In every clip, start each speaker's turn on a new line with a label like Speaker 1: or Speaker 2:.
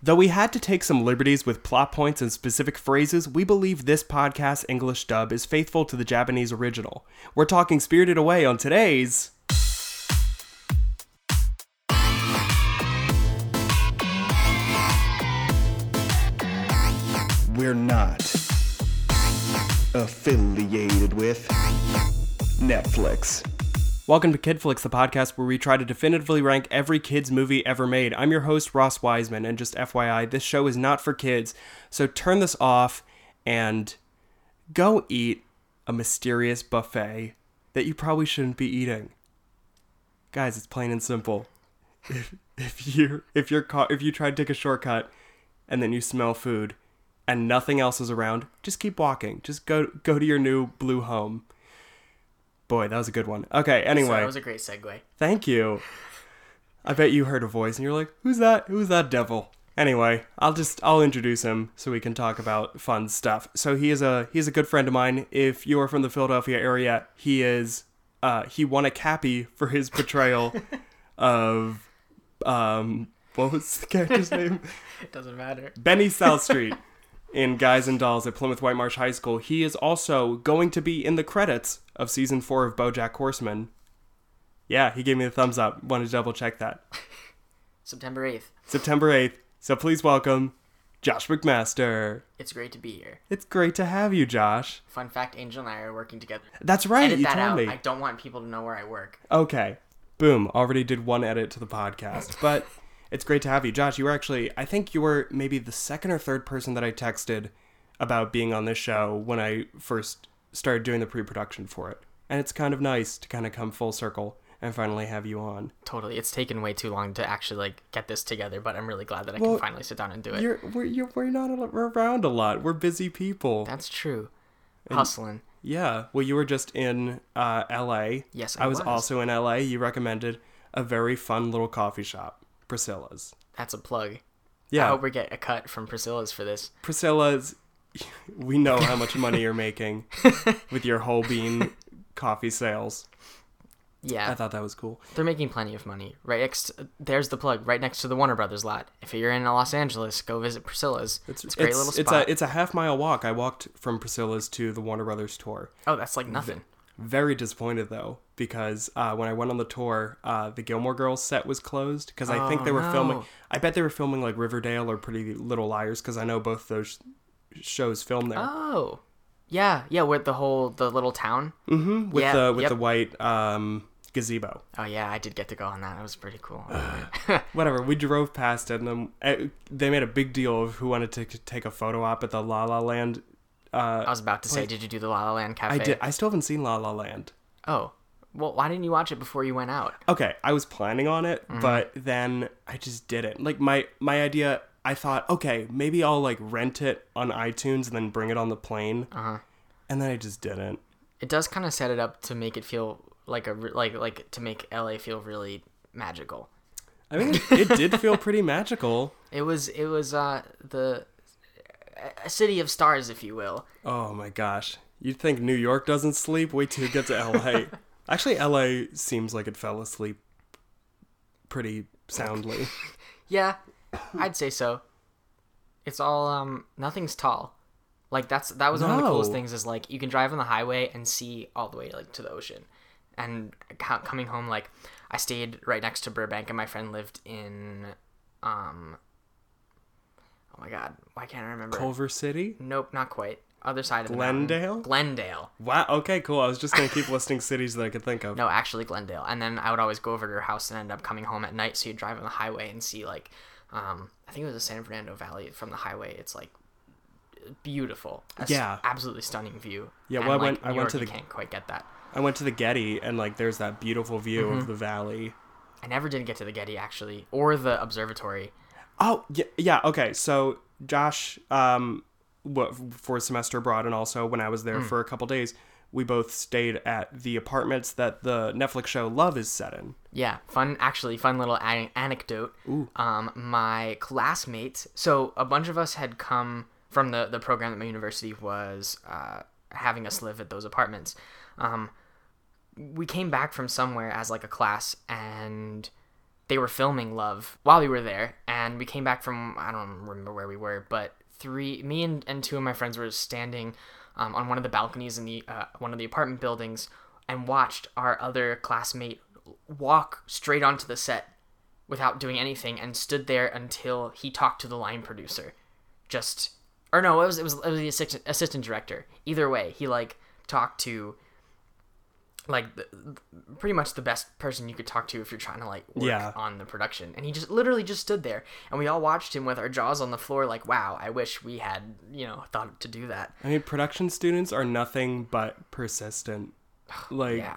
Speaker 1: Though we had to take some liberties with plot points and specific phrases, we believe this podcast English dub is faithful to the Japanese original. We're talking Spirited Away on today's.
Speaker 2: We're not affiliated with Netflix.
Speaker 1: Welcome to Kidflix, the podcast where we try to definitively rank every kids movie ever made. I'm your host Ross Wiseman, and just FYI, this show is not for kids. So turn this off and go eat a mysterious buffet that you probably shouldn't be eating. Guys, it's plain and simple. If if you if you're caught if you try to take a shortcut and then you smell food and nothing else is around, just keep walking. Just go go to your new blue home. Boy, that was a good one. Okay,
Speaker 3: So
Speaker 1: anyway.
Speaker 3: that was a great segue.
Speaker 1: Thank you. I bet you heard a voice and you're like, "Who's that? Who's that devil?" Anyway, I'll just I'll introduce him so we can talk about fun stuff. So he is a he's a good friend of mine. If you are from the Philadelphia area, he is uh he won a Cappie for his portrayal of um what was the character's name?
Speaker 3: It doesn't matter.
Speaker 1: Benny South Street in Guys and Dolls at Plymouth Whitemarsh High School. He is also going to be in the credits of season four of BoJack Horseman. Yeah, he gave me the thumbs up. Wanted to double check that.
Speaker 3: September 8th.
Speaker 1: September 8th. So please welcome Josh McMaster.
Speaker 3: It's great to be here.
Speaker 1: It's great to have you, Josh.
Speaker 3: Fun fact Angel and I are working together.
Speaker 1: That's right,
Speaker 3: Edit
Speaker 1: you
Speaker 3: that out.
Speaker 1: me.
Speaker 3: I don't want people to know where I work.
Speaker 1: Okay. Boom. Already did one edit to the podcast. But it's great to have you. Josh, you were actually, I think you were maybe the second or third person that I texted about being on this show when I first started doing the pre production for it. And it's kind of nice to kind of come full circle and finally have you on.
Speaker 3: Totally. It's taken way too long to actually like get this together, but I'm really glad that I
Speaker 1: Well,
Speaker 3: can finally sit down and do it.
Speaker 1: You're, we're, you're, we're not around a lot. We're busy people.
Speaker 3: That's true. Hustling.
Speaker 1: Yeah. Well, you were just in uh, LA.
Speaker 3: Yes,
Speaker 1: I
Speaker 3: I
Speaker 1: was
Speaker 3: was.
Speaker 1: also in LA. You recommended a very fun little coffee shop, Priscilla's.
Speaker 3: That's a plug.
Speaker 1: Yeah.
Speaker 3: I hope we get a cut from Priscilla's for this.
Speaker 1: Priscilla's, we know how much money you're making with your whole bean coffee sales.
Speaker 3: Yeah.
Speaker 1: I thought that was cool.
Speaker 3: They're making plenty of money. Right next, there's the plug. Right next to the Warner Brothers lot. If you're in Los Angeles, go visit Priscilla's. It's, a great little
Speaker 1: it's
Speaker 3: spot.
Speaker 1: a it's a half mile walk. I walked from Priscilla's to the Warner Brothers tour.
Speaker 3: oh, that's like nothing.
Speaker 1: Very disappointed though because uh, when I went on the tour, uh, the Gilmore Girls set was closed because I think
Speaker 3: Oh,
Speaker 1: they were filming.
Speaker 3: no.
Speaker 1: I bet they were filming like Riverdale or Pretty Little Liars because I know both those shows filmed there.
Speaker 3: Oh, yeah, yeah. With the whole the little town.
Speaker 1: hmm With
Speaker 3: yeah,
Speaker 1: the with
Speaker 3: yep.
Speaker 1: the white um, gazebo.
Speaker 3: Oh yeah, I did get to go on that. That was pretty cool.
Speaker 1: whatever we drove past it and then uh, they made a big deal of who wanted to take a photo op at the la la land uh
Speaker 3: I was about to say, did you do the La La Land Cafe?
Speaker 1: i did i still haven't seen la la land
Speaker 3: Oh, well, why didn't you watch it before you went out?
Speaker 1: okay i was planning on it
Speaker 3: Mm-hmm.
Speaker 1: but then i just didn't like my my idea i thought okay maybe i'll like rent it on itunes and then bring it on the plane
Speaker 3: Uh-huh.
Speaker 1: and then i just didn't
Speaker 3: It does kind of set it up to make it feel like a like like to make LA feel really magical.
Speaker 1: i mean it did feel pretty magical
Speaker 3: It was it was uh the a city of stars, if you will.
Speaker 1: oh my gosh you'd think new york doesn't sleep wait till you get to la actually la seems like it fell asleep pretty soundly
Speaker 3: Yeah, I'd say so. It's all um nothing's tall. Like that's that was one of the coolest things is like you can drive on the highway and see all the way like to the ocean. And coming home like I stayed right next to Burbank and my friend lived in um Oh my god, why can't I remember?
Speaker 1: Culver City?
Speaker 3: Nope, not quite. Other side of the.
Speaker 1: Glendale?
Speaker 3: Glendale.
Speaker 1: Wow. Okay, cool. I was just gonna keep listing cities that I could think of.
Speaker 3: No, actually Glendale. And then I would always go over to her house and end up coming home at night. So you drive on the highway and see like, um, I think it was the San Fernando Valley from the highway. It's like beautiful.
Speaker 1: Yeah.
Speaker 3: absolutely stunning view.
Speaker 1: Yeah,
Speaker 3: And,
Speaker 1: well, I
Speaker 3: like,
Speaker 1: went- I
Speaker 3: New
Speaker 1: went
Speaker 3: York,
Speaker 1: to the-
Speaker 3: can't quite get that.
Speaker 1: I went to the Getty, and like, there's that beautiful view
Speaker 3: Mm-hmm.
Speaker 1: of the valley.
Speaker 3: I never did get to the Getty actually, or the observatory.
Speaker 1: Oh, yeah. Yeah. Okay. So Josh, um, for a semester abroad, and also when I was
Speaker 3: Mm.
Speaker 1: there for a couple days, we both stayed at the apartments that the Netflix show Love is set in.
Speaker 3: Yeah, fun. Actually, fun little an- anecdote. Um, my classmates. So a bunch of us had come from the the program that my university was uh, having us live at those apartments. Um, we came back from somewhere as like a class, and they were filming Love while we were there, and we came back from I don't remember where we were, but three me and, and two of my friends were standing um, on one of the balconies in the uh, one of the apartment buildings and watched our other classmate walk straight onto the set without doing anything and stood there until he talked to the line producer. Just or no, it was it was, it was the assistant, assistant director. Either way, he like talked to like the, pretty much the best person you could talk to if you're trying to like work
Speaker 1: Yeah.
Speaker 3: on the production. And he just literally just stood there and we all watched him with our jaws on the floor like, "Wow, I wish we had, you know, thought to do that."
Speaker 1: I mean, production students are nothing but persistent. Like,
Speaker 3: Yeah.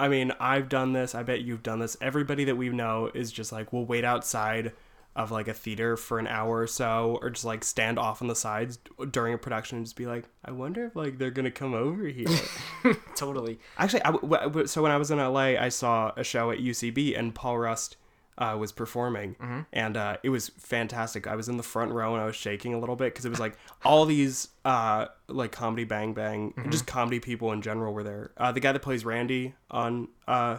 Speaker 1: I mean, I've done this. I bet you've done this. Everybody that we know is just like, we'll wait outside of like a theater for an hour or so, or just like stand off on the sides during a production and just be like, I wonder if like they're gonna come over here.
Speaker 3: Totally.
Speaker 1: Actually, I w- w- so when I was in LA, I saw a show at UCB and Paul Rust uh, was performing, and uh, it was fantastic. I was in the front row and I was shaking a little bit because it was like all these uh, like comedy Bang Bang, just comedy people in general were there. Uh, the guy that plays Randy on uh,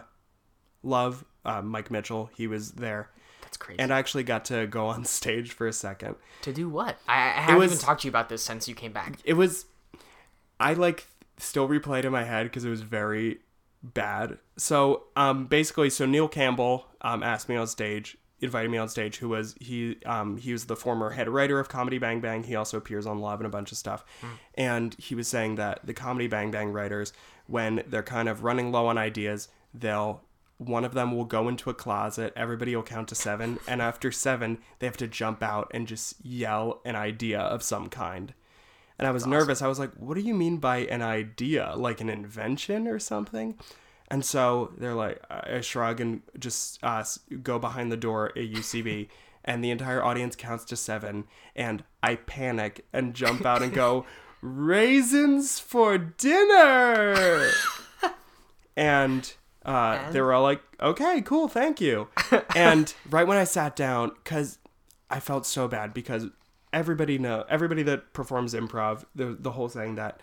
Speaker 1: Love, uh, Mike Mitchell, he was there.
Speaker 3: That's crazy.
Speaker 1: And I actually got to go on stage for a second.
Speaker 3: to do what? I, I haven't
Speaker 1: was-
Speaker 3: even talked to you about this since you came back.
Speaker 1: it was i like still replayed in my head because it was very bad so um basically so neil campbell um asked me on stage invited me on stage who was he um he was the former head writer of comedy bang bang he also appears on love and a bunch of stuff and he was saying that the comedy bang bang writers when they're kind of running low on ideas they'll one of them will go into a closet everybody will count to seven and after seven they have to jump out and just yell an idea of some kind and I was nervous. I was like, what do you mean by an idea? Like an invention or something? And so they're like, I shrug and just uh, go behind the door at UCB. and the entire audience counts to seven. And I panic and jump out and go, raisins for dinner. and uh, they were all like, okay, cool, thank you. and right when I sat down, because I felt so bad because everybody know everybody that performs improv the the whole thing that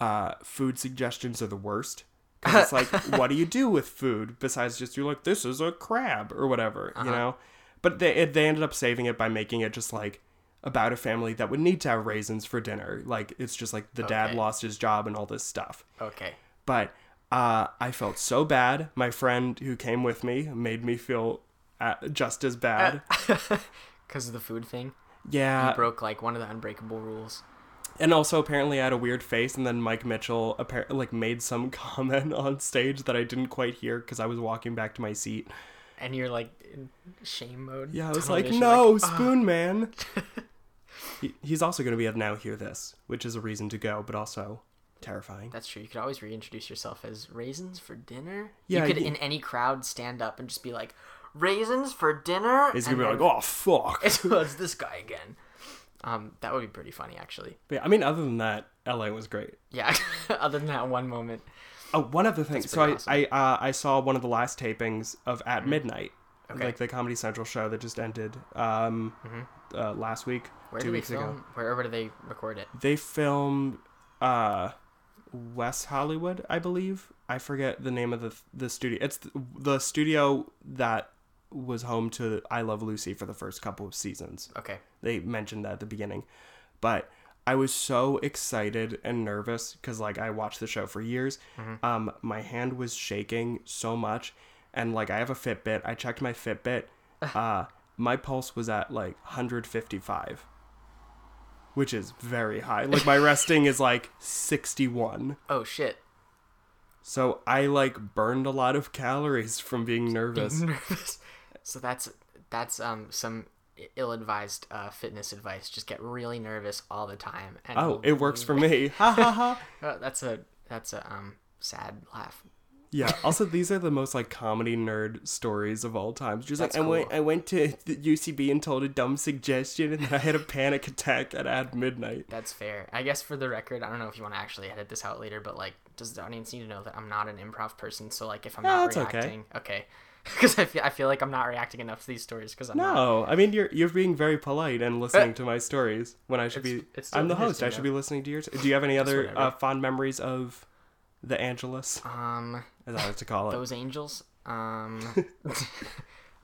Speaker 1: uh, food suggestions are the worst. Cause it's like, what do you do with food besides just you're like, this is a crab or whatever, you know? But they it, they ended up saving it by making it just like about a family that would need to have raisins for dinner. Like it's just like the dad lost his job and all this stuff
Speaker 3: Okay.
Speaker 1: but uh, I felt so bad. My friend who came with me made me feel uh, just as bad.
Speaker 3: Because of the food thing.
Speaker 1: yeah,
Speaker 3: You broke like one of the unbreakable rules.
Speaker 1: and also apparently I had a weird face. And then Mike Mitchell appar- like made some comment on stage that I didn't quite hear because I was walking back to my seat.
Speaker 3: And you're like in shame mode.
Speaker 1: Yeah, I was like, no,
Speaker 3: like, "Ah."
Speaker 1: Spoon Man. he, he's also going to be at Now Hear This, which is a reason to go, but also terrifying.
Speaker 3: That's true. You could always reintroduce yourself as raisins for dinner.
Speaker 1: Yeah,
Speaker 3: You could
Speaker 1: y-
Speaker 3: in any crowd stand up and just be like, raisins for dinner.
Speaker 1: He's going to
Speaker 3: and
Speaker 1: be like, oh, fuck.
Speaker 3: it's, it's this guy again. Um, that would be pretty funny, actually.
Speaker 1: But yeah, I mean, other than that, LA was great.
Speaker 3: Yeah. Other than that one moment.
Speaker 1: Oh, one other thing. So I
Speaker 3: awesome. Mm-hmm.
Speaker 1: I uh, I saw one of the last tapings of At Midnight,
Speaker 3: Okay.
Speaker 1: like the Comedy Central show that just ended um uh, last week,
Speaker 3: Mm-hmm. Where
Speaker 1: two weeks
Speaker 3: film?
Speaker 1: ago.
Speaker 3: Where, where did they record it?
Speaker 1: They filmed uh West Hollywood, I believe. I forget the name of the the studio. It's the, the studio that was home to I Love Lucy for the first couple of seasons.
Speaker 3: Okay.
Speaker 1: They mentioned that at the beginning. But I was so excited and nervous because like I watched the show for years. Um, my hand was shaking so much, and like I have a Fitbit. I checked my Fitbit. Uh, my pulse was at like 155, which is very high. Like my resting is like 61.
Speaker 3: Oh shit.
Speaker 1: So I like burned a lot of calories from being nervous.
Speaker 3: nervous. So that's that's um some ill-advised uh, fitness advice. Just get really nervous all the time. And
Speaker 1: Oh, it works for me. Ha ha ha.
Speaker 3: Uh, that's a that's a um sad laugh.
Speaker 1: Yeah. Also, these are the most like comedy nerd stories of all time. Just like
Speaker 3: That's
Speaker 1: I went. I went to the UCB and told a dumb suggestion, and then I had a panic attack at at midnight.
Speaker 3: That's fair. I guess for the record, I don't know if you want to actually edit this out later, but like, does the audience need to know that I'm not an improv person? So like, if I'm
Speaker 1: Yeah,
Speaker 3: not
Speaker 1: okay.
Speaker 3: reacting, okay, because I feel I feel like I'm not reacting enough to these stories because I'm not.
Speaker 1: No, I mean you're you're being very polite and listening to my stories when I should
Speaker 3: It's-
Speaker 1: be.
Speaker 3: it's
Speaker 1: I'm the host. I should be listening to yours. Do you have any other uh, fond memories of the Angelus,
Speaker 3: Um,
Speaker 1: as I like to call it?
Speaker 3: those angels. Um,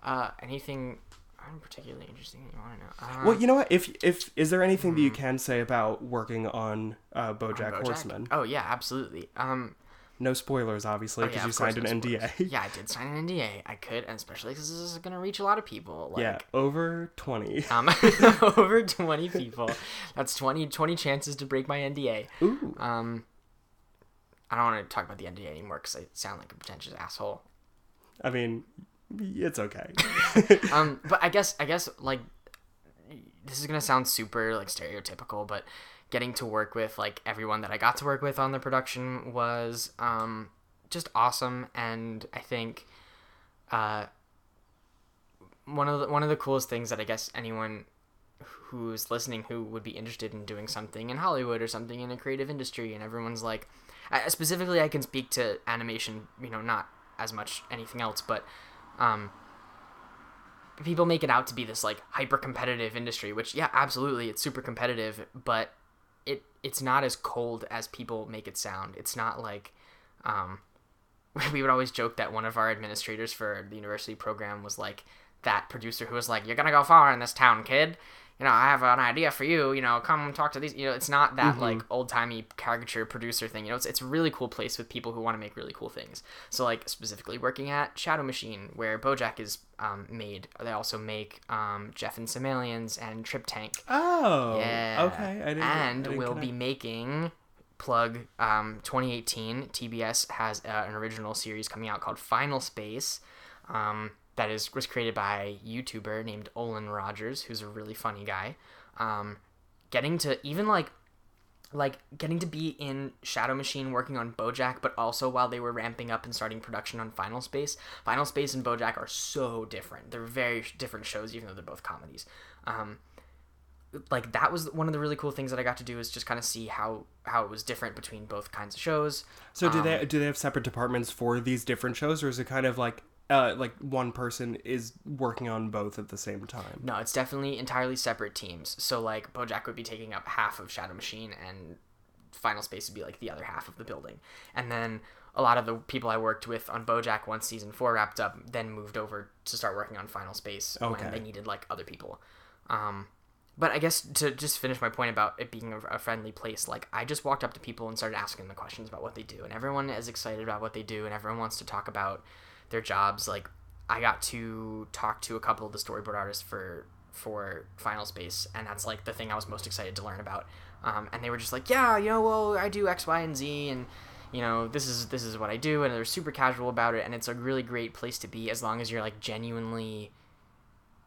Speaker 3: Uh, anything um, particularly interesting you want to know? Uh,
Speaker 1: Well, you know what? If if is there anything that you can say about working on uh, BoJack,
Speaker 3: Bojack?
Speaker 1: Horseman?
Speaker 3: Oh yeah, absolutely. Um,
Speaker 1: No spoilers, obviously,
Speaker 3: oh,
Speaker 1: because
Speaker 3: yeah,
Speaker 1: you signed an
Speaker 3: no
Speaker 1: NDA.
Speaker 3: yeah, I did sign an NDA. I could, and especially because this is gonna reach a lot of people. Like,
Speaker 1: yeah, over twenty.
Speaker 3: um, over 20 people. That's 20, 20 chances to break my NDA.
Speaker 1: Ooh.
Speaker 3: Um, I don't want to talk about the NDA anymore because I sound like a pretentious asshole.
Speaker 1: I mean, it's okay.
Speaker 3: Um, but I guess I guess like this is gonna sound super like stereotypical, but getting to work with like everyone that I got to work with on the production was um just awesome, and I think uh one of the, one of the coolest things that I guess anyone who's listening who would be interested in doing something in Hollywood or something in a creative industry, and everyone's like, Specifically, I can speak to animation, you know, not as much anything else, but um, people make it out to be this like hyper competitive industry, which yeah, absolutely, it's super competitive, but it it's not as cold as people make it sound. It's not like um, we would always joke that one of our administrators for the university program was like that producer who was like, "You're gonna go far in this town, kid." You know, I have an idea for you. You know, come talk to these. You know, it's not that like old timey caricature producer thing. You know, it's it's a really cool place with people who want to make really cool things. So like specifically working at Shadow Machine, where BoJack is um, made. They also make um, Jeff and Some and Trip Tank.
Speaker 1: oh,
Speaker 3: Yeah.
Speaker 1: okay. I didn't, I
Speaker 3: and
Speaker 1: didn't
Speaker 3: we'll be making plug um, 2018. TBS has uh, an original series coming out called Final Space. Um, that is was created by a YouTuber named Olan Rogers, who's a really funny guy. Um, getting to even like like getting to be in Shadow Machine working on BoJack, but also while they were ramping up and starting production on Final Space. Final Space and BoJack are so different. They're very different shows, even though they're both comedies. Um, like that was one of the really cool things that I got to do is just kind of see how how it was different between both kinds of shows.
Speaker 1: So do
Speaker 3: um,
Speaker 1: they do they have separate departments for these different shows, or is it kind of like uh like one person is working on both at the same time?
Speaker 3: No, it's definitely entirely separate teams. So like BoJack would be taking up half of Shadow Machine, and Final Space would be like the other half of the building. And then a lot of the people I worked with on BoJack once season four wrapped up, then moved over to start working on Final Space
Speaker 1: Okay.
Speaker 3: when they needed like other people. Um, but I guess to just finish my point about it being a, a friendly place, like I just walked up to people and started asking them questions about what they do, and everyone is excited about what they do, and everyone wants to talk about their jobs. Like I got to talk to a couple of the storyboard artists for for Final Space, and that's like the thing I was most excited to learn about. Um, and they were just like, yeah, you know, well, I do X, Y, and Z, and you know, this is this is what I do, and they're super casual about it, and it's a really great place to be as long as you're like genuinely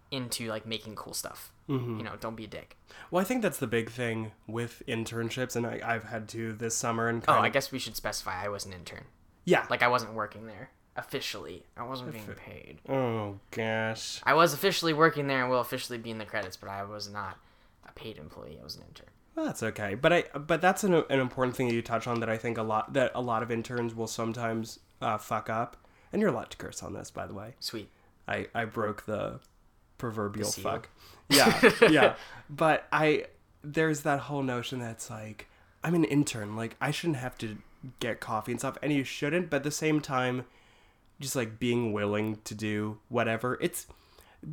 Speaker 3: into like making cool stuff. You know, don't be a dick.
Speaker 1: Well, I think that's the big thing with internships, and I, I've had to this summer and
Speaker 3: Oh, I guess we should specify I was an intern.
Speaker 1: yeah.
Speaker 3: Like I wasn't working there officially. I wasn't being paid.
Speaker 1: oh gosh.
Speaker 3: I was officially working there and will officially be in the credits, but I was not a paid employee. I was an intern.
Speaker 1: Well, that's okay, but I but that's an, an important thing that you touch on that I think a lot that a lot of interns will sometimes uh, fuck up, and you're allowed to curse on this, by the way.
Speaker 3: Sweet.
Speaker 1: I I broke the proverbial
Speaker 3: seal.
Speaker 1: fuck. Yeah, yeah. But I there's that whole notion that's like I'm an intern, like I shouldn't have to get coffee and stuff, and you shouldn't. But at the same time, just like being willing to do whatever. It's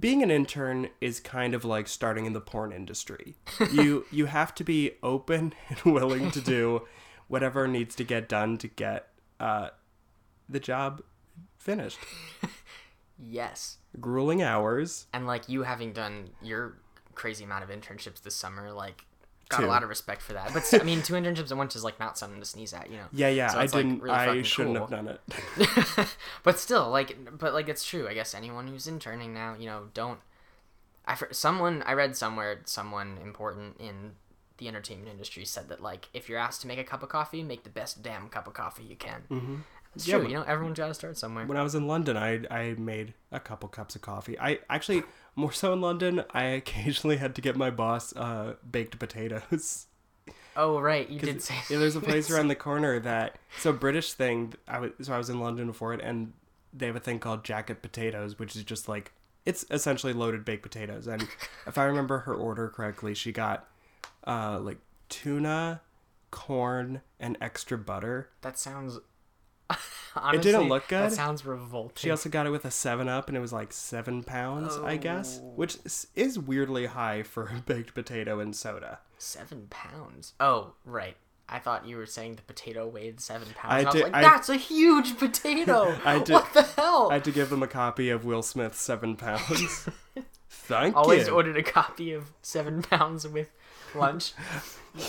Speaker 1: being an intern is kind of like starting in the porn industry. you you have to be open and willing to do whatever needs to get done to get uh, the job finished.
Speaker 3: Yes.
Speaker 1: Grueling hours.
Speaker 3: And like you having done your crazy amount of internships this summer, like got
Speaker 1: Two.
Speaker 3: a lot of respect for that. But I mean, two internships at once is like not something to sneeze at, you know.
Speaker 1: Yeah, yeah.
Speaker 3: So
Speaker 1: I didn't.
Speaker 3: really
Speaker 1: I shouldn't
Speaker 3: cool.
Speaker 1: have done it.
Speaker 3: but still, like, but like it's true. I guess anyone who's interning now, you know, don't. I for someone I read somewhere someone important in the entertainment industry said that like if you're asked to make a cup of coffee, make the best damn cup of coffee you can. Mm-hmm. It's
Speaker 1: Yeah,
Speaker 3: true. You know, everyone's got to start somewhere.
Speaker 1: when I was in London, I I made a couple cups of coffee. I actually more so in London. I occasionally had to get my boss uh, baked potatoes.
Speaker 3: Oh right, you did say.
Speaker 1: yeah, there's a place around the corner that so British thing. I was so I was in London for it, and they have a thing called jacket potatoes, which is just like it's essentially loaded baked potatoes. And if I remember her order correctly, she got uh, like tuna, corn, and extra butter.
Speaker 3: That sounds Honestly,
Speaker 1: didn't look good.
Speaker 3: That sounds revolting.
Speaker 1: She also got it with a 7 Up, and it was like 7 pounds, I guess,
Speaker 3: Oh.
Speaker 1: which is- weirdly high for a baked potato and soda.
Speaker 3: seven pounds. Oh, right. I thought you were saying the potato weighed seven pounds.
Speaker 1: I
Speaker 3: I, was like, that's a huge potato.
Speaker 1: I did-
Speaker 3: What the hell?
Speaker 1: I had to give them a copy of Will Smith's 7 pounds. Thank
Speaker 3: Always
Speaker 1: you.
Speaker 3: Always ordered a copy of seven pounds with lunch.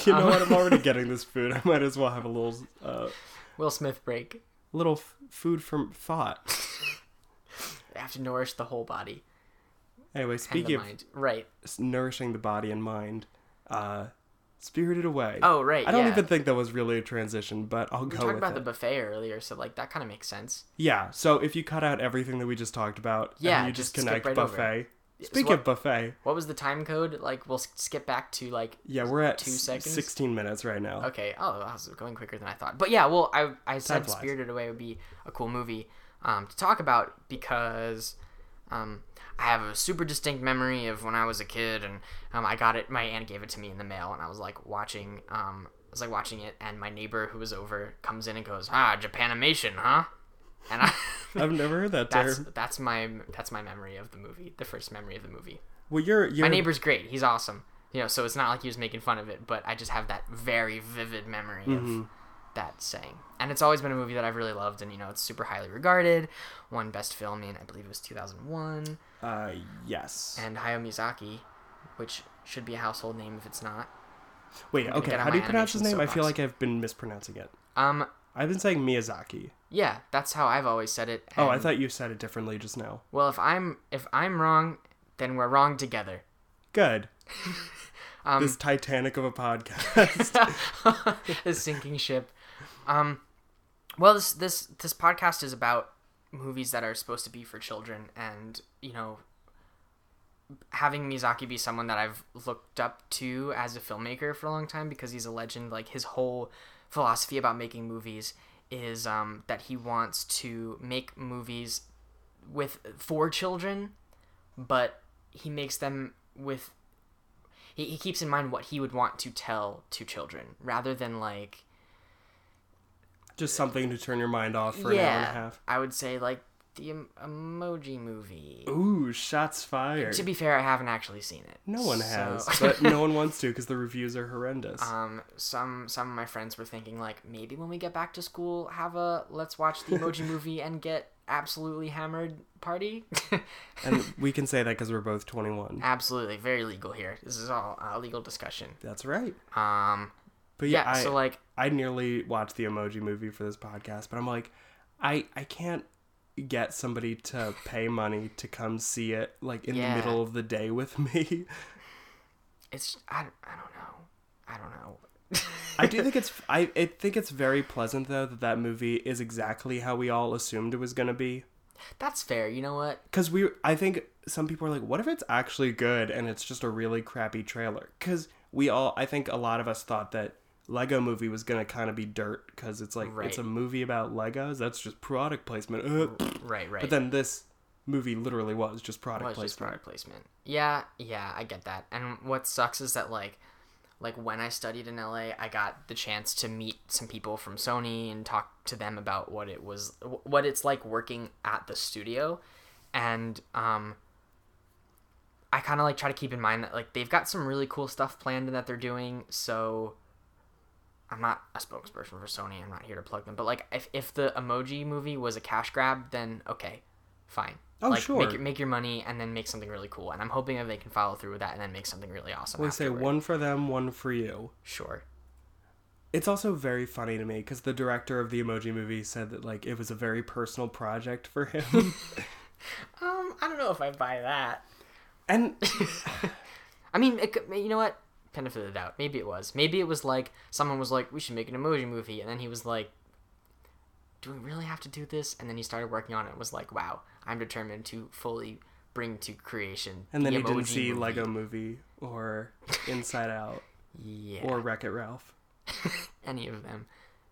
Speaker 1: You know
Speaker 3: Um,
Speaker 1: what? I'm already getting this food. I might as well have a little, uh,
Speaker 3: Will Smith break.
Speaker 1: little f- food from thought.
Speaker 3: I have to nourish the whole body
Speaker 1: Anyway, speaking of
Speaker 3: mind. Right.
Speaker 1: nourishing the body and mind, uh, Spirited Away.
Speaker 3: Oh, right.
Speaker 1: I don't
Speaker 3: yeah.
Speaker 1: even think that was really a transition, but I'll
Speaker 3: We
Speaker 1: go
Speaker 3: talked about
Speaker 1: it.
Speaker 3: the buffet earlier, so like that kind of makes sense.
Speaker 1: yeah. So if you cut out everything that we just talked about,
Speaker 3: Yeah,
Speaker 1: and you
Speaker 3: just
Speaker 1: just connect
Speaker 3: right over
Speaker 1: buffet.
Speaker 3: So what-
Speaker 1: of buffet,
Speaker 3: What was the time code? Like we'll skip back to like
Speaker 1: yeah, we're at
Speaker 3: Two
Speaker 1: s-
Speaker 3: seconds?
Speaker 1: 16 minutes right now.
Speaker 3: Okay. Oh, I was going quicker than I thought. But yeah, well, I I said. Spirited Away would be a cool movie um, to talk about because um, I have a super distinct memory of when I was a kid, and um, I got it. My aunt gave it to me in the mail, and I was like watching. Um, I was like watching it, and my neighbor who was over comes in and goes, "Ah, Japanimation, huh?" And I.
Speaker 1: I've never heard that
Speaker 3: That's
Speaker 1: term.
Speaker 3: that's my that's my memory of the movie, the first memory of the movie.
Speaker 1: Well, you're you're
Speaker 3: My neighbor's great. He's awesome. You know, so it's not like he was making fun of it, but I just have that very vivid memory
Speaker 1: Mm-hmm.
Speaker 3: of that saying. And it's always been a movie that I've really loved, and you know, it's super highly regarded. Won Best Film in, I believe it was 2001,
Speaker 1: Uh, yes.
Speaker 3: and Hayao Miyazaki, which should be a household name if it's not.
Speaker 1: Wait, okay. How do you pronounce his name? I feel like I've been mispronouncing it.
Speaker 3: Um,
Speaker 1: I've been saying Miyazaki.
Speaker 3: Yeah, that's how I've always said it.
Speaker 1: Oh, I thought you said it differently just now.
Speaker 3: Well, if I'm if I'm wrong, then we're wrong together.
Speaker 1: Good.
Speaker 3: Um,
Speaker 1: this Titanic of a podcast.
Speaker 3: a sinking ship. Um, well, this this this podcast is about movies that are supposed to be for children, and you know, having Miyazaki be someone that I've looked up to as a filmmaker for a long time because he's a legend. Like his whole philosophy about making movies is um, that he wants to make movies with for children, but he makes them with he, he keeps in mind what he would want to tell to children rather than like
Speaker 1: just something to turn your mind off for an hour and a half.
Speaker 3: i would say like the em- emoji movie
Speaker 1: Ooh, shots fired.
Speaker 3: to be fair i haven't actually seen it
Speaker 1: no one
Speaker 3: so-
Speaker 1: has, but no one wants to because the reviews are horrendous.
Speaker 3: um some some of my friends were thinking like maybe when we get back to school have a let's watch the emoji movie and get absolutely hammered party
Speaker 1: and we can say that because we're both 21.
Speaker 3: absolutely very legal here this is all uh, legal discussion
Speaker 1: That's right.
Speaker 3: um
Speaker 1: But yeah,
Speaker 3: yeah,
Speaker 1: I,
Speaker 3: so like
Speaker 1: I nearly watched the Emoji Movie for this podcast, but I'm like, I I can't get somebody to pay money to come see it like in
Speaker 3: Yeah.
Speaker 1: the middle of the day with me.
Speaker 3: it's i, I don't know i don't know
Speaker 1: I do think it's I, I think it's very pleasant though that that movie is exactly how we all assumed it was going to be.
Speaker 3: that's fair you know what
Speaker 1: Cuz we I think some people are like what if it's actually good and it's just a really crappy trailer? Cuz we all I think a lot of us thought that Lego movie was going to kind of be dirt cuz it's like
Speaker 3: Right.
Speaker 1: it's a movie about Legos. That's just product placement. Ugh.
Speaker 3: right right
Speaker 1: But then this movie literally was just product
Speaker 3: was just product placement. Yeah, yeah, I get that. And what sucks is that like like when I studied in LA, I got the chance to meet some people from Sony and talk to them about what it was what it's like working at the studio and um I kind of like try to keep in mind that like they've got some really cool stuff planned and that they're doing, so I'm not a spokesperson for Sony. I'm not here to plug them, but like if if the emoji movie was a cash grab, then okay, fine.
Speaker 1: Oh,
Speaker 3: like,
Speaker 1: sure.
Speaker 3: Make, make your money and then make something really cool. And I'm hoping that they can follow through with that and then make something really awesome.
Speaker 1: We say one for them, one for you.
Speaker 3: Sure.
Speaker 1: It's also very funny to me because the director of the Emoji Movie said that like it was a very personal project for him,
Speaker 3: Um, I don't know if I buy that.
Speaker 1: and
Speaker 3: I mean, it you know what? Benefit of the doubt. Maybe it was. Maybe it was like someone was like, "We should make an emoji movie," and then he was like, "Do we really have to do this?" And then he started working on it. and Was like, "Wow, I'm determined to fully bring to creation."
Speaker 1: and then
Speaker 3: the
Speaker 1: he didn't see
Speaker 3: Movie."
Speaker 1: Lego Movie or Inside Out
Speaker 3: Yeah.
Speaker 1: or Wreck It Ralph.
Speaker 3: any of them.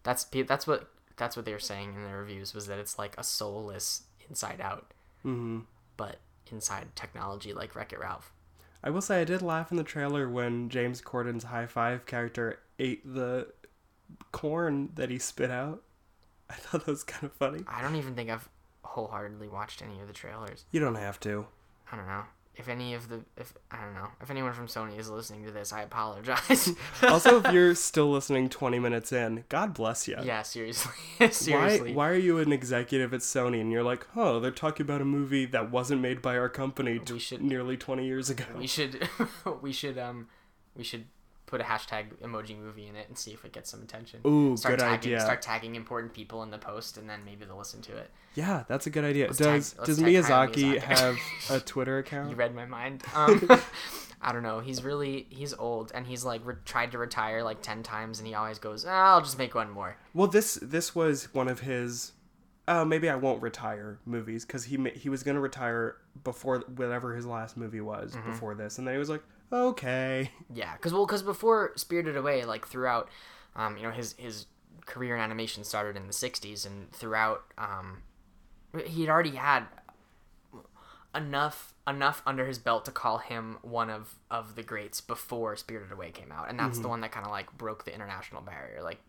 Speaker 3: That's that's what that's what they were saying in their reviews was that it's like a soulless Inside Out,
Speaker 1: hmm
Speaker 3: but inside technology like Wreck It Ralph.
Speaker 1: I will say I did laugh in the trailer when James Corden's high five character ate the corn that he spit out. I thought that was kind of funny.
Speaker 3: I don't even think I've wholeheartedly watched any of the trailers.
Speaker 1: You don't have to.
Speaker 3: I don't know. If any of the if I don't know if anyone from Sony is listening to this, I apologize.
Speaker 1: Also, if you're still listening 20 minutes in, God bless you.
Speaker 3: yeah, seriously, seriously.
Speaker 1: why why are you an executive at Sony and you're like, oh, they're talking about a movie that wasn't made by our company t-
Speaker 3: should-
Speaker 1: nearly 20 years ago?
Speaker 3: We should we should um we should put a hashtag emoji movie in it and see if it gets some attention.
Speaker 1: Ooh,
Speaker 3: start
Speaker 1: good
Speaker 3: tagging,
Speaker 1: idea.
Speaker 3: Start tagging important people in the post, and then maybe they'll listen to it.
Speaker 1: Yeah, that's a good idea.
Speaker 3: Let's
Speaker 1: does
Speaker 3: tag-
Speaker 1: does Miyazaki,
Speaker 3: Miyazaki.
Speaker 1: have a Twitter account?
Speaker 3: You read my mind. Um, I don't know. He's really he's old, and he's like re- tried to retire like ten times, and he always goes, "Ah, "I'll just make one more."
Speaker 1: Well, this this was one of his. Oh, maybe I won't retire movies because he he was gonna retire before whatever his last movie was
Speaker 3: Mm-hmm.
Speaker 1: before this, and then he was like, okay,
Speaker 3: Yeah, because well, because before Spirited Away, like throughout, um, you know, his his career in animation started in the '60s, and throughout, um, he'd already had enough enough under his belt to call him one of of the greats before Spirited Away came out, and that's the one that kind of like broke the international barrier, like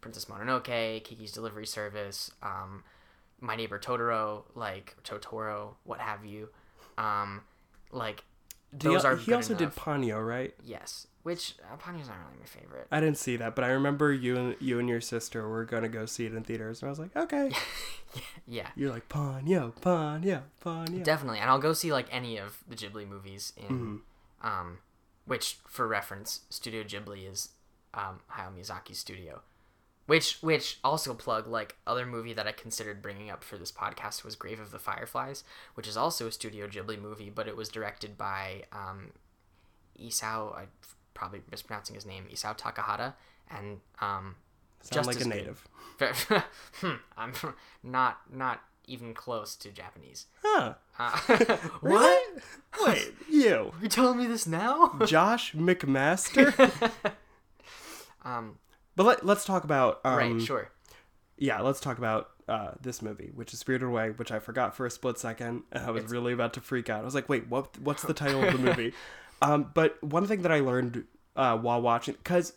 Speaker 3: Princess Mononoke, Kiki's Delivery Service, um, My Neighbor Totoro, like Totoro, what have you, um, like those
Speaker 1: he,
Speaker 3: are
Speaker 1: he also
Speaker 3: enough.
Speaker 1: did Ponyo, right?
Speaker 3: Yes, which uh, Ponyo's not really my favorite.
Speaker 1: I didn't see that, but I remember you and you and your sister were gonna go see it in theaters, and I was like, okay.
Speaker 3: Yeah,
Speaker 1: You're like Ponyo, Ponyo, Ponyo.
Speaker 3: definitely, and I'll go see like any of the Ghibli movies in,
Speaker 1: Mm-hmm.
Speaker 3: um, which for reference, Studio Ghibli is um, Hayao Miyazaki's studio. Which, which also plug like other movie that I considered bringing up for this podcast was Grave of the Fireflies, which is also a Studio Ghibli movie, but it was directed by um, Isao. I'm probably mispronouncing his name, Isao Takahata, and um,
Speaker 1: Sound
Speaker 3: just
Speaker 1: like a native.
Speaker 3: Hmm, I'm not not even close to Japanese.
Speaker 1: Huh?
Speaker 3: Uh,
Speaker 1: What? Wait, you,
Speaker 3: You're telling me this now?
Speaker 1: Josh McMaster?
Speaker 3: um,
Speaker 1: but let, let's talk about um,
Speaker 3: right, sure.
Speaker 1: yeah, let's talk about uh, this movie, which is Spirited Away, which I forgot for a split second, and I was really about to freak out. I was like, "Wait, what? What's the title of the movie?" um, but one thing that I learned uh, while watching, because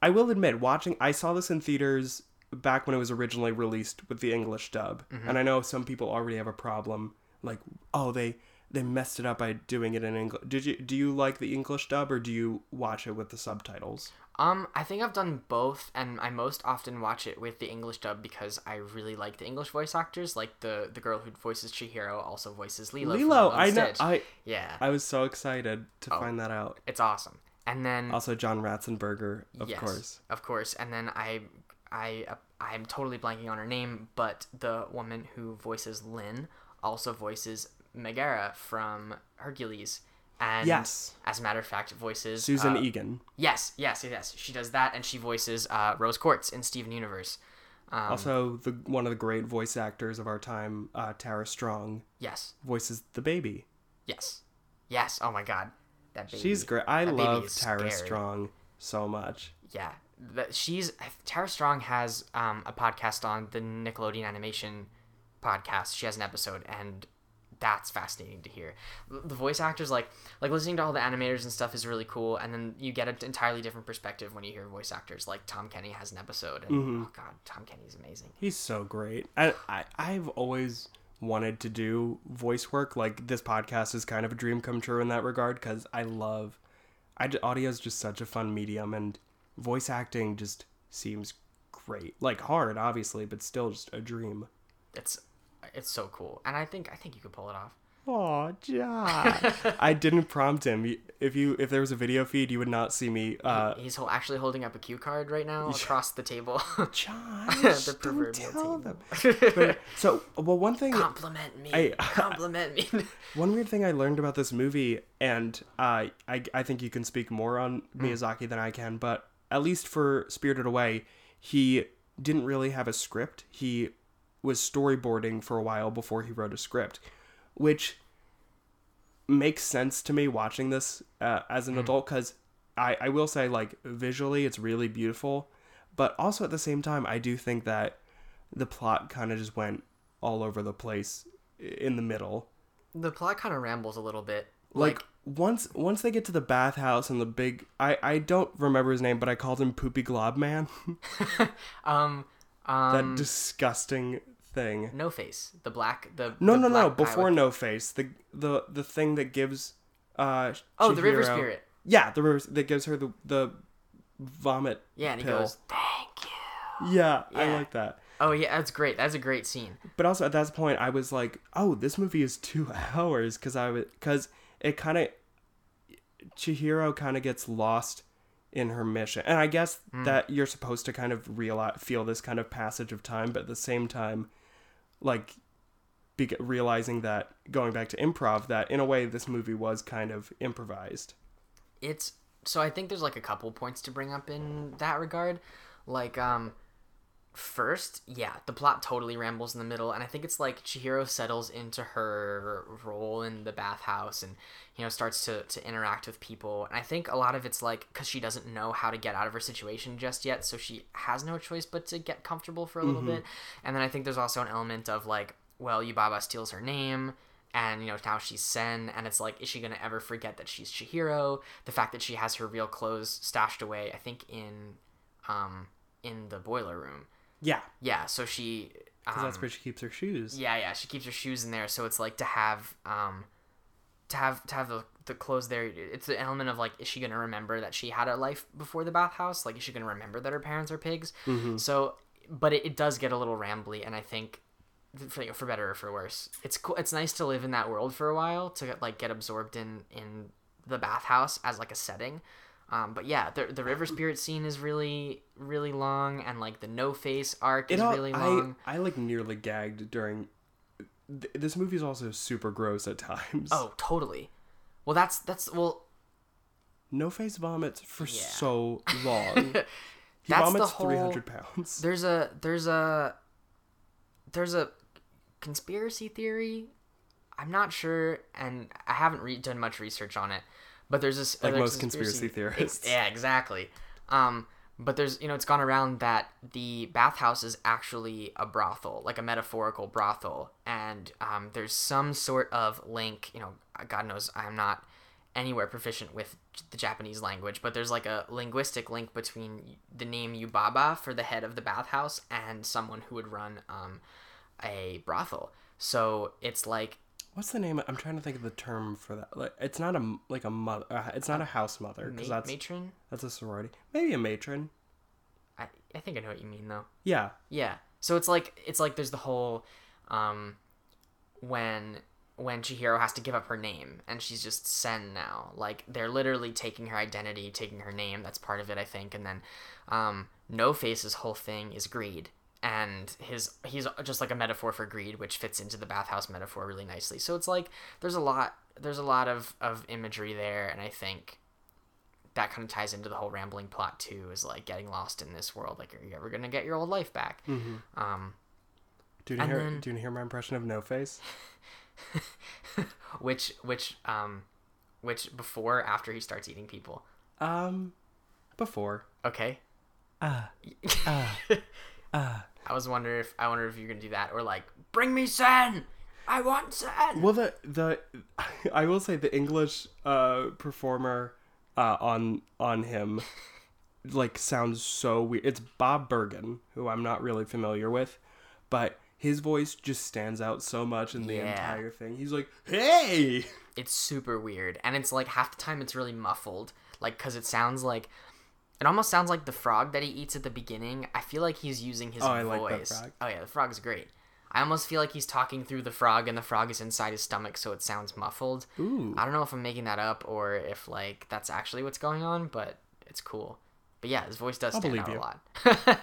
Speaker 1: I will admit, watching, I saw this in theaters back when it was originally released with the English dub, and I know some people already have a problem, like, oh, they they messed it up by doing it in English. Did you do you like the English dub or do you watch it with the subtitles?
Speaker 3: Um, I think I've done both, and I most often watch it with the English dub because I really like the English voice actors. Like the the girl who voices Chihiro also voices Lilo.
Speaker 1: Lilo, I know,
Speaker 3: Stitch.
Speaker 1: I
Speaker 3: yeah,
Speaker 1: I was so excited to
Speaker 3: Oh.
Speaker 1: find that out.
Speaker 3: it's awesome. And then
Speaker 1: Also, John Ratzenberger, of
Speaker 3: yes,
Speaker 1: course.
Speaker 3: of course. And then I, I, uh, I'm totally blanking on her name, but the woman who voices Lin also voices Megara from Hercules. And
Speaker 1: Yes.
Speaker 3: as a matter of fact, voices
Speaker 1: Susan
Speaker 3: uh,
Speaker 1: Egan.
Speaker 3: Yes, yes, yes. She does that, and she voices uh, Rose Quartz in Steven Universe. Um,
Speaker 1: Also, the one of the great voice actors of our time, uh, Tara Strong,
Speaker 3: yes,
Speaker 1: voices the baby.
Speaker 3: yes, yes. Oh my God, that baby.
Speaker 1: She's great. I love Tara
Speaker 3: scary.
Speaker 1: Strong so much.
Speaker 3: Yeah, that she's Tara Strong has um, a podcast on the Nickelodeon Animation podcast. She has an episode, and that's fascinating to hear. The voice actors, like like listening to all the animators and stuff, is really cool. And then you get an entirely different perspective when you hear voice actors. Like Tom Kenny has an episode, and
Speaker 1: Mm-hmm.
Speaker 3: oh god, Tom Kenny's amazing.
Speaker 1: He's so great. I, I I've always wanted to do voice work. Like this podcast is kind of a dream come true in that regard because I love. I audio is just such a fun medium, and voice acting just seems great. Like hard, obviously, but still just a dream.
Speaker 3: It's it's so cool, and I think I think you could pull it off.
Speaker 1: Oh, Josh! I didn't prompt him. If you if there was a video feed, you would not see me. Uh,
Speaker 3: He's actually holding up a cue card right now across the table.
Speaker 1: Josh,
Speaker 3: The
Speaker 1: don't tell
Speaker 3: table.
Speaker 1: them. But, so, well, one thing,
Speaker 3: Compliment me.
Speaker 1: I-
Speaker 3: Compliment me.
Speaker 1: one weird thing I learned about this movie, and uh, I I think you can speak more on Miyazaki than I can, but at least for Spirited Away, he didn't really have a script. He was storyboarding for a while before he wrote a script, which makes sense to me watching this uh, as an adult because I, I will say like visually it's really beautiful but also at the same time i do think that the plot kind of just went all over the place in the middle
Speaker 3: the plot kind of rambles a little bit.
Speaker 1: like,
Speaker 3: Like,
Speaker 1: once once they get to the bathhouse and the big i i don't remember his name but i called him poopy glob man
Speaker 3: um,
Speaker 1: that
Speaker 3: Um,
Speaker 1: disgusting thing.
Speaker 3: no face. The black. The
Speaker 1: No,
Speaker 3: the
Speaker 1: no, no. Before. No Face, the the the thing that gives. uh
Speaker 3: Oh, the river spirit.
Speaker 1: Yeah, the river that gives her the the vomit.
Speaker 3: Yeah, and he
Speaker 1: pill.
Speaker 3: goes, "Thank you."
Speaker 1: Yeah, I like that.
Speaker 3: Oh yeah, that's great. That's a great scene.
Speaker 1: But also at that point, I was like, "Oh, this movie is two hours," because I was because it kind of Chihiro kind of gets lost in her mission, and I guess
Speaker 3: Hmm.
Speaker 1: that you're supposed to kind of realize feel this kind of passage of time, but at the same time, like be- realizing that going back to improv, that in a way this movie was kind of improvised.
Speaker 3: it's so I think there's like a couple points to bring up in that regard. Like um first, yeah, the plot totally rambles in the middle and I think it's like Chihiro settles into her role in the bathhouse and you know starts to to interact with people. And I think a lot of it's like cuz she doesn't know how to get out of her situation just yet, so she has no choice but to get comfortable for a little bit. And then I think there's also an element of like well, Yubaba steals her name and you know now she's Sen, and it's like, is she gonna ever forget that she's Chihiro? The fact that she has her real clothes stashed away, I think in, um, in the boiler room.
Speaker 1: Yeah,
Speaker 3: Yeah, so she. Um,
Speaker 1: because that's where she keeps her shoes.
Speaker 3: yeah, yeah, she keeps her shoes in there, so it's like to have, um, to have to have the, the clothes there. It's the element of like, is she gonna remember that she had a life before the bathhouse? Like, is she gonna remember that her parents are pigs? So, but it, it does get a little rambly, and I think for, for better or for worse. It's cool. It's nice to live in that world for a while to like get absorbed in in the bathhouse as like a setting. Um, but yeah, the the river spirit scene is really really long, and like the no face arc is
Speaker 1: all,
Speaker 3: really long.
Speaker 1: I I like nearly gagged during. Th- this movie's also super gross at times.
Speaker 3: Oh, totally. Well, that's that's well.
Speaker 1: No face vomits for
Speaker 3: Yeah.
Speaker 1: so long. He
Speaker 3: That's the
Speaker 1: vomits
Speaker 3: whole-
Speaker 1: three hundred pounds.
Speaker 3: There's a there's a there's a conspiracy theory. I'm not sure, and I haven't re- done much research on it. But there's this
Speaker 1: Like most conspiracy theorists.
Speaker 3: yeah, exactly. Um, but there's you know it's gone around that the bathhouse is actually a brothel, like a metaphorical brothel, and um, there's some sort of link. You know, God knows I'm not anywhere proficient with the Japanese language, but there's like a linguistic link between the name Yubaba for the head of the bathhouse and someone who would run um, a brothel. So it's like
Speaker 1: What's the name? I'm trying to think of the term for that. Like, it's not a like a mother. Uh, it's not a house mother because
Speaker 3: ma-
Speaker 1: that's
Speaker 3: matron.
Speaker 1: that's a sorority. Maybe a matron.
Speaker 3: I, I think I know what you mean though.
Speaker 1: Yeah.
Speaker 3: Yeah. So it's like it's like there's the whole um when when Chihiro has to give up her name and she's just Sen now. Like they're literally taking her identity, taking her name. That's part of it, I think. And then um No Face's whole thing is greed. And his he's just like a metaphor for greed, which fits into the bathhouse metaphor really nicely. So it's like there's a lot there's a lot of, of imagery there and I think that kind of ties into the whole rambling plot too is like getting lost in this world like are you ever gonna get your old life back um
Speaker 1: Do you hear?
Speaker 3: then-
Speaker 1: Do you hear my impression of No Face?
Speaker 3: which which um which before after he starts eating people
Speaker 1: Um, before.
Speaker 3: okay
Speaker 1: Ah. Ah. Ah.
Speaker 3: I was wondering if i wonder if you're gonna do that or like bring me sen i want sen
Speaker 1: Well, the the I will say the English uh performer uh on on him like sounds so weird. It's Bob Bergen, who I'm not really familiar with, but his voice just stands out so much in the
Speaker 3: Yeah.
Speaker 1: entire thing. He's like, "Hey!"
Speaker 3: it's super weird and it's like half the time it's really muffled like because it sounds like it almost sounds like the frog that he eats at the beginning i feel like he's using his
Speaker 1: Oh, I
Speaker 3: voice.
Speaker 1: like
Speaker 3: oh yeah the frog's great. I almost feel like he's talking through the frog and the frog is inside his stomach so it sounds muffled.
Speaker 1: Ooh.
Speaker 3: i don't know if i'm making that up or if like that's actually what's going on but it's cool. But yeah his voice does
Speaker 1: I'll
Speaker 3: stand out
Speaker 1: you.
Speaker 3: a lot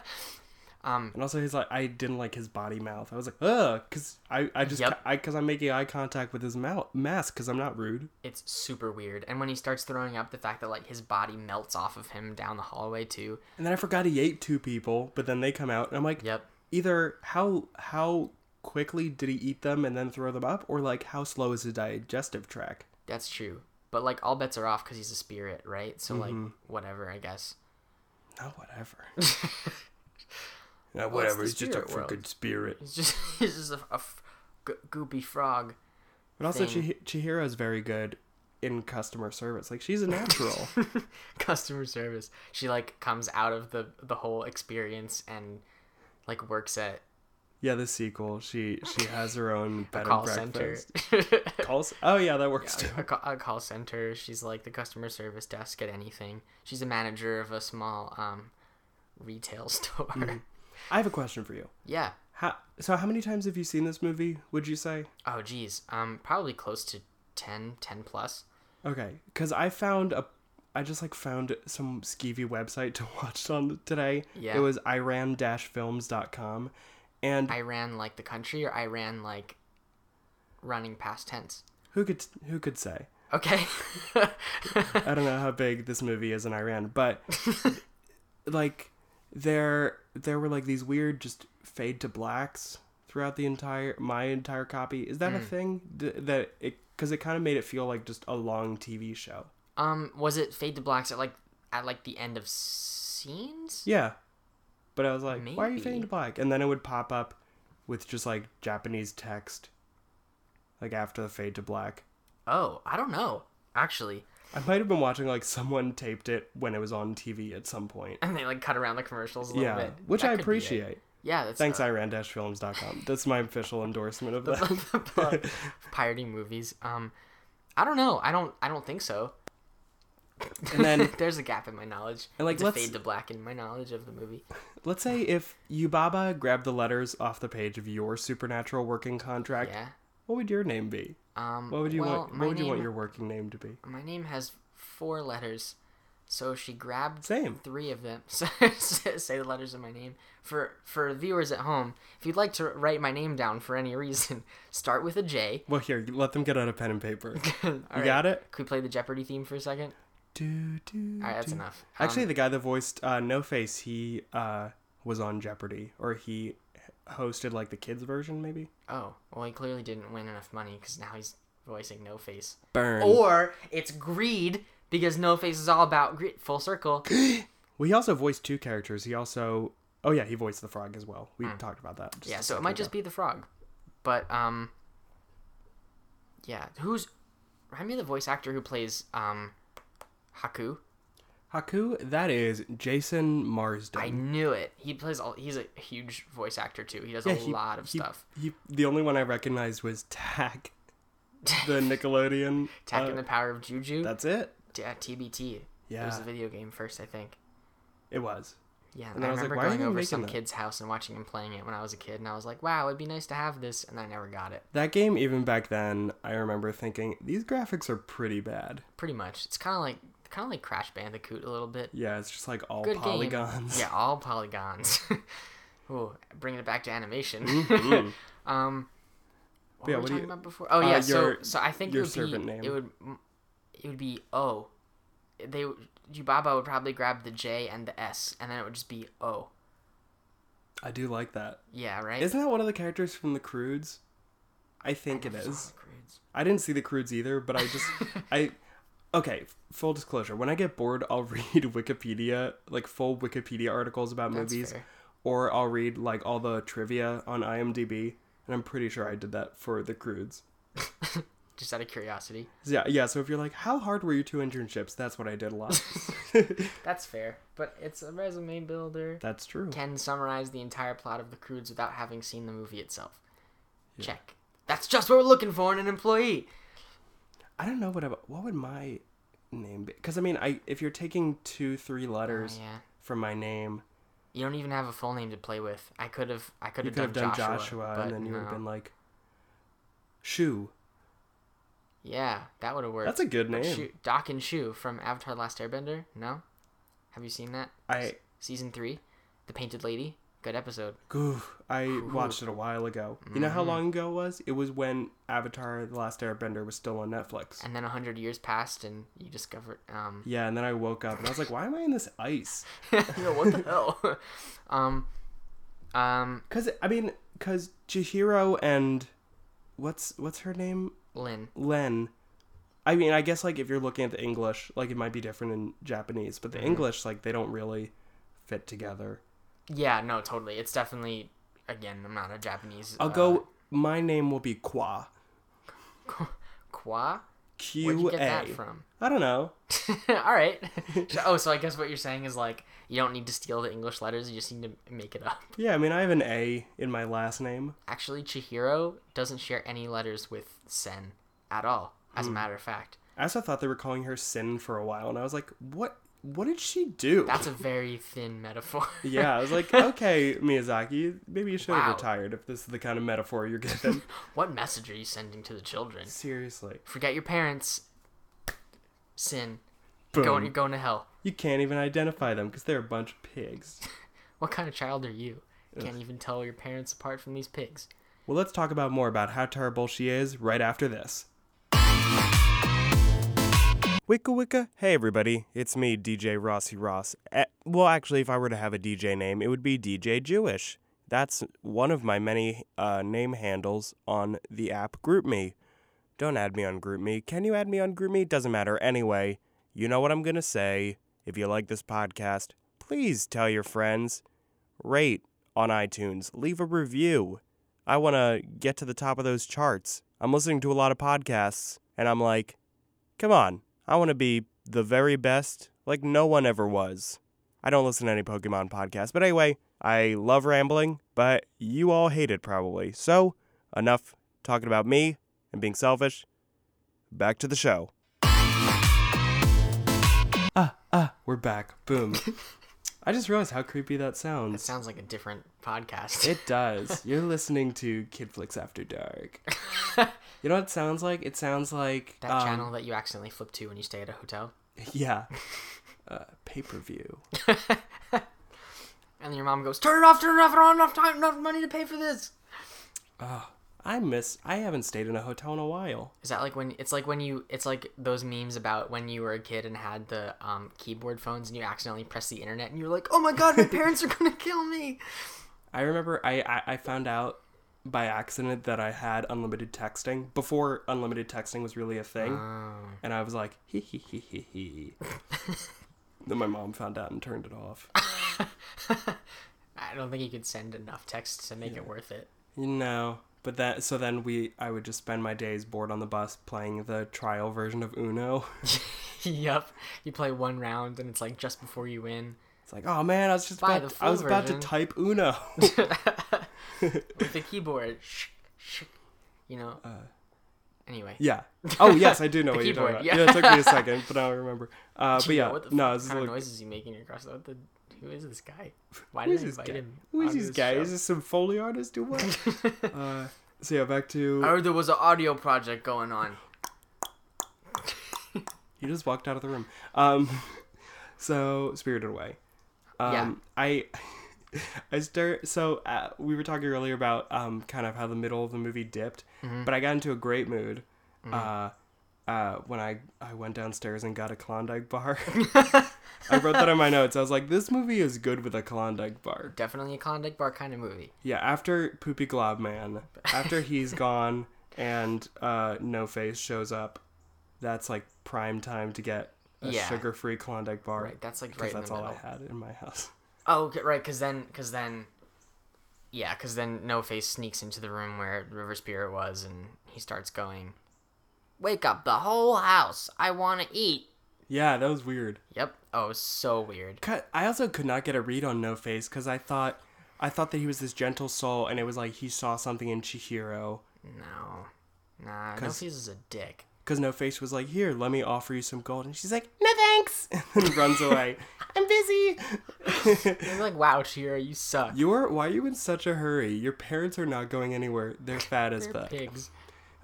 Speaker 1: And also, he's like, I didn't like his body mouth. I was like, ugh, because I, I just,
Speaker 3: Yep.
Speaker 1: I, because I'm making eye contact with his mouth mask because I'm not rude.
Speaker 3: it's super weird and when he starts throwing up the fact that like his body melts off of him down the hallway too
Speaker 1: And then I forgot he ate two people, but then they come out, and I'm like,
Speaker 3: yep
Speaker 1: either how how quickly did he eat them and then throw them up, or like how slow is his digestive tract?
Speaker 3: That's true. But like all bets are off because he's a spirit, right? So like
Speaker 1: Mm-hmm.
Speaker 3: whatever, I guess.
Speaker 1: No, whatever. no,
Speaker 3: it's
Speaker 1: whatever. He's just a freaking spirit.
Speaker 3: He's just he's just a, a f- goopy frog.
Speaker 1: But also. Chih- Chihiro is very good in customer service. Like she's a natural.
Speaker 3: Customer service. She like comes out of the the whole experience and like works at
Speaker 1: Yeah, the sequel. She she has her own bed
Speaker 3: call
Speaker 1: and
Speaker 3: center.
Speaker 1: breakfast. Calls. Oh yeah, that works too.
Speaker 3: a, ca- a call center. She's like the customer service desk at anything. She's a manager of a small um retail store.
Speaker 1: Mm-hmm. I have a question for you.
Speaker 3: Yeah.
Speaker 1: How, so how many times have you seen this movie? Would you say?
Speaker 3: Oh geez. Um probably close to 10, 10 plus.
Speaker 1: Okay, because I found a, I just like found some skeevy website to watch on today.
Speaker 3: Yeah.
Speaker 1: It was iran-films.com, and
Speaker 3: Iran like the country or Iran like running past tense.
Speaker 1: who could who could say?
Speaker 3: Okay.
Speaker 1: I don't know how big this movie is in Iran, but like there there were like these weird just fade to blacks throughout the entire my entire copy. Is that a thing D- that it because it kind of made it feel like just a long TV show?
Speaker 3: um was it fade to blacks at like at like the end of scenes?
Speaker 1: Yeah, but I was like, why are you fading to black? And then it would pop up with just like Japanese text, like after the fade to black.
Speaker 3: Oh, I don't know. Actually.
Speaker 1: I might have been watching like someone taped it when it was on TV at some point.
Speaker 3: And they like cut around the commercials a little
Speaker 1: Yeah,
Speaker 3: bit.
Speaker 1: which
Speaker 3: That
Speaker 1: I
Speaker 3: could be it.
Speaker 1: appreciate.
Speaker 3: Yeah, that's
Speaker 1: Thanks,
Speaker 3: uh,
Speaker 1: iran-films.com. That's my official endorsement of that.
Speaker 3: Pirating movies. Um, I don't know. I don't. I don't think so.
Speaker 1: And then
Speaker 3: There's a gap in my knowledge.
Speaker 1: And, like, let's-
Speaker 3: fade to black in my knowledge of the movie.
Speaker 1: let's say if Yubaba grabbed the letters off the page of your supernatural working contract,
Speaker 3: Yeah.
Speaker 1: what would your name be?
Speaker 3: Um.
Speaker 1: What would you
Speaker 3: well,
Speaker 1: want? What would you want your working name to be?
Speaker 3: My name has four letters, so she grabbed
Speaker 1: Same.
Speaker 3: three of them. Say the letters of my name for for viewers at home. If you'd like to write my name down for any reason, start with a J.
Speaker 1: Well, here, let them get out a pen and paper. You
Speaker 3: right.
Speaker 1: got it?
Speaker 3: Could we play the Jeopardy theme for a second?
Speaker 1: Do, do,
Speaker 3: All right, that's
Speaker 1: do.
Speaker 3: enough.
Speaker 1: Actually,
Speaker 3: Um,
Speaker 1: the guy that voiced uh, No Face, he uh, was on Jeopardy, or he hosted like the kids version, maybe.
Speaker 3: oh, well, he clearly didn't win enough money because now he's voicing No Face.
Speaker 1: Burn.
Speaker 3: Or it's greed because No Face is all about greed. Full circle.
Speaker 1: well, he also voiced two characters. He also, oh yeah, he voiced the frog as well. We talked about that. just
Speaker 3: yeah, so it
Speaker 1: second
Speaker 3: might just be the frog. But um, yeah, who's? Remind me of the voice actor who plays um, Haku.
Speaker 1: Haku. That is Jason Marsden.
Speaker 3: I knew it. He plays all. He's a huge voice actor too. He does
Speaker 1: Yeah,
Speaker 3: a
Speaker 1: he-
Speaker 3: lot of
Speaker 1: he-
Speaker 3: stuff.
Speaker 1: He, the only one I recognized was Tak, the Nickelodeon.
Speaker 3: Tak
Speaker 1: uh,
Speaker 3: in the Power of Juju.
Speaker 1: That's it.
Speaker 3: yeah, TBT. It was a video game first, I think.
Speaker 1: it was.
Speaker 3: Yeah,
Speaker 1: And
Speaker 3: and I,
Speaker 1: I was like,
Speaker 3: remember going over some
Speaker 1: that?
Speaker 3: kid's house and watching him playing it when I was a kid, and I was like, "Wow, it'd be nice to have this," and I never got it.
Speaker 1: That game, even back then, I remember thinking these graphics are pretty bad.
Speaker 3: Pretty much, it's kind of like kind of like Crash Bandicoot a little bit.
Speaker 1: Yeah, it's just like all
Speaker 3: Good
Speaker 1: polygons.
Speaker 3: game. Yeah, all polygons. Ooh, bringing it back to animation.
Speaker 1: Mhm.
Speaker 3: um, what
Speaker 1: Yeah,
Speaker 3: were we
Speaker 1: what
Speaker 3: talking
Speaker 1: you-
Speaker 3: about before? Oh
Speaker 1: uh,
Speaker 3: yeah, so
Speaker 1: your-
Speaker 3: so I think
Speaker 1: your
Speaker 3: it would
Speaker 1: servant
Speaker 3: be
Speaker 1: name.
Speaker 3: it would it would be O. They Yubaba would probably grab the J and the S, and then it would just be O.
Speaker 1: I do like that.
Speaker 3: Yeah, right.
Speaker 1: Isn't that one of the characters from the Croods? I think it
Speaker 3: Never saw
Speaker 1: is. I didn't see the Croods either, but I just I okay, full disclosure. When I get bored, I'll read Wikipedia, like full Wikipedia articles about
Speaker 3: That's
Speaker 1: movies,
Speaker 3: fair.
Speaker 1: or I'll read like all the trivia on IMDb, and I'm pretty sure I did that for the Croods.
Speaker 3: Just out of curiosity.
Speaker 1: Yeah, yeah. So if you're like, how hard were your two internships? That's what I did a lot.
Speaker 3: That's fair, but it's a resume builder.
Speaker 1: That's true.
Speaker 3: Can summarize the entire plot of The Croods without having seen the movie itself. Check. That's just what we're looking for in an employee.
Speaker 1: I don't know what about what would my name be? Because I mean, I if you're taking two, three letters
Speaker 3: Oh, yeah.
Speaker 1: from my name,
Speaker 3: You don't even have a full name to play with. I could have. I could have done,
Speaker 1: done
Speaker 3: Joshua,
Speaker 1: Joshua, and then you would have been like, Shoe.
Speaker 3: Yeah, that would have worked.
Speaker 1: That's a good name.
Speaker 3: Shu- Dock and Xu from Avatar: Last Airbender. No, have you seen that?
Speaker 1: I
Speaker 3: Season three, The Painted Lady. Good episode.
Speaker 1: goof. I watched it a while ago. You know
Speaker 3: Mm-hmm.
Speaker 1: how long ago it was? It was when Avatar: The Last Airbender was still on Netflix.
Speaker 3: And then a hundred years passed, and you discovered. Um,
Speaker 1: Yeah, and then I woke up and I was like, why am I in this ice?
Speaker 3: you know, what the hell? um, um,
Speaker 1: Cause I mean, cause Chihiro and what's what's her name?
Speaker 3: Lin.
Speaker 1: Len. I mean, I guess like if you're looking at the English, like it might be different in Japanese, but the
Speaker 3: Mm-hmm.
Speaker 1: English like they don't really fit together.
Speaker 3: Yeah, no, totally. It's definitely. Again, I'm not a Japanese.
Speaker 1: I'll
Speaker 3: uh,
Speaker 1: go. My name will be Kwa.
Speaker 3: Kwa.
Speaker 1: Q
Speaker 3: Where'd you get that from?
Speaker 1: I don't know.
Speaker 3: All right. Oh, so I guess what you're saying is like you don't need to steal the English letters; you just need to make it up.
Speaker 1: Yeah, I mean, I have an A in my last name.
Speaker 3: Actually, Chihiro doesn't share any letters with Sen at all. As
Speaker 1: Hmm.
Speaker 3: a matter of fact,
Speaker 1: I also thought they were calling her Sin for a while, and I was like, what? What did she do?
Speaker 3: that's a very thin metaphor.
Speaker 1: yeah, I was like, okay, Miyazaki, maybe you should have
Speaker 3: Wow.
Speaker 1: retired if this is the kind of metaphor you're given.
Speaker 3: what message are you sending to the children?
Speaker 1: Seriously.
Speaker 3: Forget your parents. Sin.
Speaker 1: Boom.
Speaker 3: Going, you're going to hell.
Speaker 1: You can't even identify them because they're a bunch of pigs.
Speaker 3: What kind of child are you? Can't even tell your parents apart from these pigs.
Speaker 1: Well, let's talk about more about how terrible she is right after this. Wicka wicka. Hey everybody, it's me, DJ Rossi Ross. Eh, well, actually, if I were to have a DJ name, it would be DJ Jewish. That's one of my many uh, name handles on the app GroupMe. Don't add me on GroupMe. Can you add me on GroupMe? Doesn't matter. Anyway, you know what I'm gonna say. If you like this podcast, please tell your friends. Rate on iTunes. Leave a review. I want to get to the top of those charts. I'm listening to a lot of podcasts, and I'm like, come on, I want to be the very best, like no one ever was. I don't listen to any Pokemon podcasts, but anyway, I love rambling, but you all hate it probably. So, enough talking about me and being selfish. Back to the show. Ah, ah, we're back. Boom. I just realized how creepy that sounds.
Speaker 3: It
Speaker 1: sounds.
Speaker 3: like a different podcast.
Speaker 1: It does. You're listening to Kid Flicks After Dark. you know what it sounds like? It sounds like
Speaker 3: that
Speaker 1: um,
Speaker 3: channel that you accidentally flip to when you stay at a hotel.
Speaker 1: Yeah, uh, pay per view.
Speaker 3: And then your mom goes, Turn it off, turn it off, I don't have enough time, enough money to pay for this.
Speaker 1: I miss. I haven't stayed in a hotel in a while.
Speaker 3: Is that like when it's like when you it's like those memes about when you were a kid and had the um, keyboard phones and you accidentally press the internet and you're like, oh my god, my parents are gonna kill me.
Speaker 1: I remember I, I I found out by accident that I had unlimited texting before unlimited texting was really a thing,
Speaker 3: Oh.
Speaker 1: and I was like hee hee hee hee hee. then my mom found out and turned it off.
Speaker 3: I don't think you could send enough text to make it worth it.
Speaker 1: No, but that so then we I would just spend my days bored on the bus playing the trial version of Uno.
Speaker 3: yep, You play one round and it's like just before you win.
Speaker 1: It's like, oh man, I was just
Speaker 3: Buy
Speaker 1: about I was
Speaker 3: full
Speaker 1: about to type Uno.
Speaker 3: With the keyboard. Shh, shh, you know. anyway.
Speaker 1: yeah. Oh yes, I do know what you're talking
Speaker 3: keyboard,
Speaker 1: about.
Speaker 3: yeah.
Speaker 1: Yeah. it took me a second, but I don't remember. Uh, but yeah,
Speaker 3: what the
Speaker 1: no,
Speaker 3: fuck kind of
Speaker 1: like,
Speaker 3: noises you making across the, the who is this guy? Why did
Speaker 1: is
Speaker 3: I
Speaker 1: this
Speaker 3: invite
Speaker 1: guy?
Speaker 3: him?
Speaker 1: Who is this
Speaker 3: this
Speaker 1: guy?
Speaker 3: show?
Speaker 1: Is this some foley artist or what? uh, so yeah, back to
Speaker 3: I heard there was an audio project going on.
Speaker 1: he just walked out of the room. Um, so Spirited Away. Um,
Speaker 3: Yeah.
Speaker 1: I I start. So uh, we were talking earlier about um kind of how the middle of the movie dipped,
Speaker 3: Mm-hmm.
Speaker 1: but I got into a great mood. Uh, uh, when I I went downstairs and got a Klondike bar. I wrote that in my notes. I was like, this movie is good with a Klondike bar.
Speaker 3: Definitely a Klondike Bar kind of movie.
Speaker 1: Yeah, after Poopy Glob Man, after he's gone and uh, No Face shows up, that's like prime time to get a
Speaker 3: Yeah.
Speaker 1: sugar-free Klondike bar.
Speaker 3: Right, that's like right
Speaker 1: that's all
Speaker 3: middle.
Speaker 1: I had in my house.
Speaker 3: Oh, okay, right, because then, because then, yeah, because then No Face sneaks into the room where River Spirit was, and he starts going, "Wake up the whole house! I want to eat."
Speaker 1: Yeah, that was weird.
Speaker 3: Yep. Oh, so weird.
Speaker 1: Cut- I also could not get a read on No Face because I thought, I thought that he was this gentle soul, and it was like he saw something in Chihiro.
Speaker 3: No, nah, No Face is a dick.
Speaker 1: Because No Face was like, "Here, let me offer you some gold," and she's like, "No thanks," and then runs away. I'm busy.
Speaker 3: You're like, "Wow, Chihiro, you suck."
Speaker 1: You're why are you in such a hurry? Your parents are not going anywhere. They're fat as
Speaker 3: They're
Speaker 1: fuck.
Speaker 3: pigs.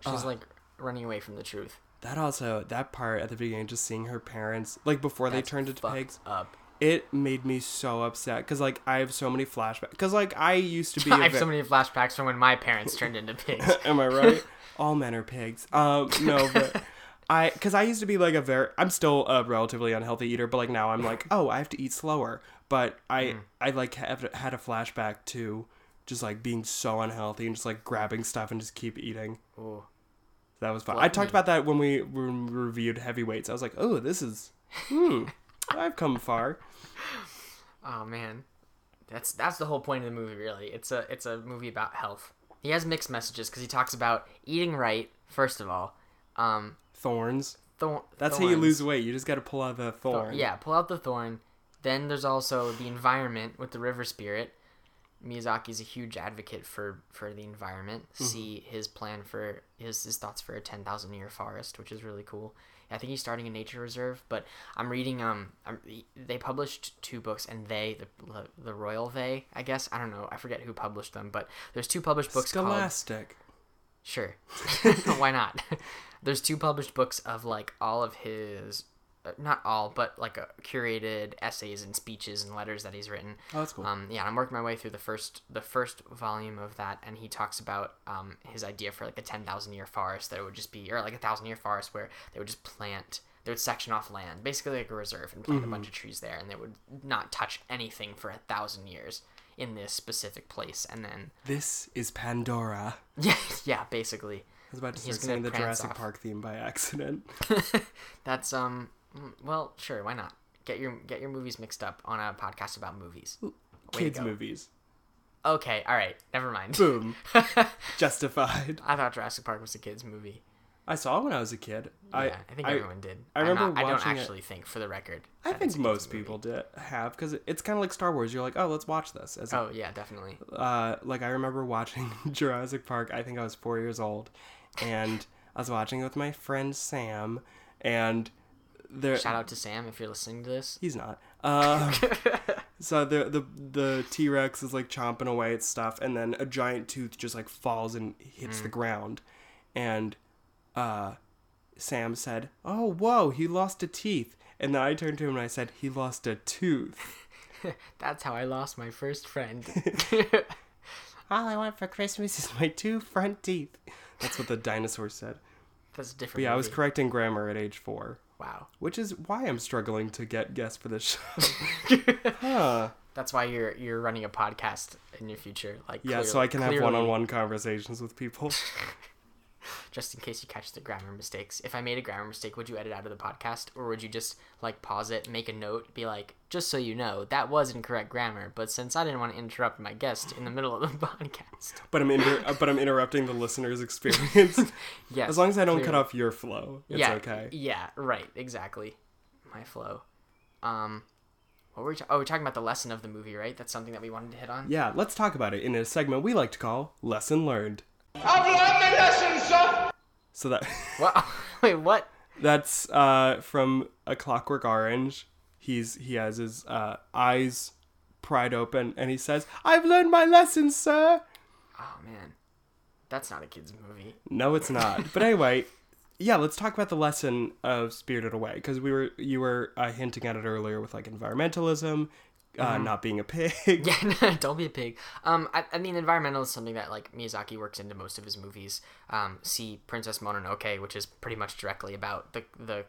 Speaker 3: She's like running away from the truth.
Speaker 1: That also that part at the beginning, just seeing her parents like before
Speaker 3: That's
Speaker 1: they turned into pigs,
Speaker 3: Up.
Speaker 1: it made me so upset because like I have so many flashbacks. Because like I used to be.
Speaker 3: I have
Speaker 1: ve-
Speaker 3: so many flashbacks from when my parents turned into pigs.
Speaker 1: Am I right? All men are pigs. Um, no, but I, because I used to be like a very, I'm still a relatively unhealthy eater, but like now I'm like, oh, I have to eat slower. But I,
Speaker 3: Mm.
Speaker 1: I like have had a flashback to just like being so unhealthy and just like grabbing stuff and just keep eating.
Speaker 3: Ooh.
Speaker 1: That was fun. I talked about that when we, when we reviewed heavyweights. I was like, oh, this is, hmm, I've come far.
Speaker 3: Oh man, that's that's the whole point of the movie. Really, it's a it's a movie about health. He has mixed messages because he talks about eating right first of all, um,
Speaker 1: Thorns.
Speaker 3: Thor-
Speaker 1: That's how you lose weight. You just got to pull out the
Speaker 3: Thor-
Speaker 1: thorn.
Speaker 3: yeah, pull out the thorn. Then there's also the environment with the river spirit. Miyazaki's a huge advocate for for the environment.
Speaker 1: Mm-hmm.
Speaker 3: See his plan for his his thoughts for a ten thousand year forest, which is really cool. I think he's starting a nature reserve, but I'm reading um I'm, they published two books and they the the royal they I guess I don't know I forget who published them, but there's two published books called
Speaker 1: Scholastic.
Speaker 3: Sure. Why not? There's two published books of like all of his not all, but like uh, curated essays and speeches and letters that he's written.
Speaker 1: Oh, that's cool.
Speaker 3: Um, yeah, and I'm working my way through the first the first volume of that, and he talks about um, his idea for like a ten thousand year forest that it would just be, or like a thousand year forest where they would just plant, they would section off land, basically like a reserve, and plant a bunch of trees there, and they would not touch anything for a thousand years in this specific place, and then
Speaker 1: This is Pandora.
Speaker 3: yeah, yeah, basically.
Speaker 1: I was about to start saying the Jurassic
Speaker 3: off.
Speaker 1: Park theme by accident.
Speaker 3: That's um well, sure, why not? Get your get your movies mixed up on a podcast about movies. Way
Speaker 1: Kids movies.
Speaker 3: Okay, all right, never mind.
Speaker 1: Boom. Justified.
Speaker 3: I thought Jurassic Park was a kids movie.
Speaker 1: I saw it when I was a kid.
Speaker 3: Yeah,
Speaker 1: I,
Speaker 3: I, think
Speaker 1: I,
Speaker 3: everyone did.
Speaker 1: I
Speaker 3: I'm
Speaker 1: remember
Speaker 3: not- I don't
Speaker 1: it-
Speaker 3: actually think, for the record.
Speaker 1: I think
Speaker 3: a
Speaker 1: most people did have because it's kind of like Star Wars. You're like, oh, let's watch this. As a-
Speaker 3: Oh yeah, definitely.
Speaker 1: uh, like I remember watching Jurassic Park. I think I was four years old, and I was watching it with my friend Sam, and there
Speaker 3: Shout out to Sam if you're listening to this.
Speaker 1: he's not. Um, so the the the T Rex is like chomping away at stuff, and then a giant tooth just like falls and hits
Speaker 3: Mm.
Speaker 1: the ground, and uh, Sam said, "Oh, whoa, he lost a teeth." And then I turned to him and I said, "He lost a tooth."
Speaker 3: That's how I lost my first friend.
Speaker 1: All I want for Christmas is my two front teeth. That's what the dinosaur said.
Speaker 3: That's a different.
Speaker 1: But yeah, I was
Speaker 3: movie.
Speaker 1: correcting grammar at age four,
Speaker 3: Wow.
Speaker 1: which is why I'm struggling to get guests for this show. huh.
Speaker 3: That's why you're you're running a podcast in your future, like
Speaker 1: Yeah, so I can have one-on-one conversations with people.
Speaker 3: just in case you catch the grammar mistakes. If I made a grammar mistake, would you edit out of the podcast, or would you just like pause it, make a note, be like, just so you know, that was incorrect grammar, but since I didn't want to interrupt my guest in the middle of the podcast,
Speaker 1: But I'm inter- uh, but I'm interrupting the listener's experience.
Speaker 3: yes,
Speaker 1: as long as I don't cut off your flow, it's
Speaker 3: yeah,
Speaker 1: okay.
Speaker 3: Yeah, right, exactly. My flow. Um, what were we? Ta- oh, we're talking about the lesson of the movie, right? That's something that we wanted to hit on.
Speaker 1: Yeah, let's talk about it in a segment we like to call Lesson Learned.
Speaker 4: I've learned my lesson, sir.
Speaker 1: So that
Speaker 3: What? Wait, what?
Speaker 1: that's uh, from A Clockwork Orange. He's he has his uh, eyes pried open and he says, "I've learned my lesson, sir."
Speaker 3: Oh man, that's not a kids movie.
Speaker 1: No, it's not. But anyway, yeah, let's talk about the lesson of Spirited Away because we were you were uh, hinting at it earlier with like environmentalism, uh, not being a pig.
Speaker 3: Yeah, no, don't be a pig. Um, I, I mean, environmental is something that like Miyazaki works into most of his movies. Um, see Princess Mononoke, which is pretty much directly about the the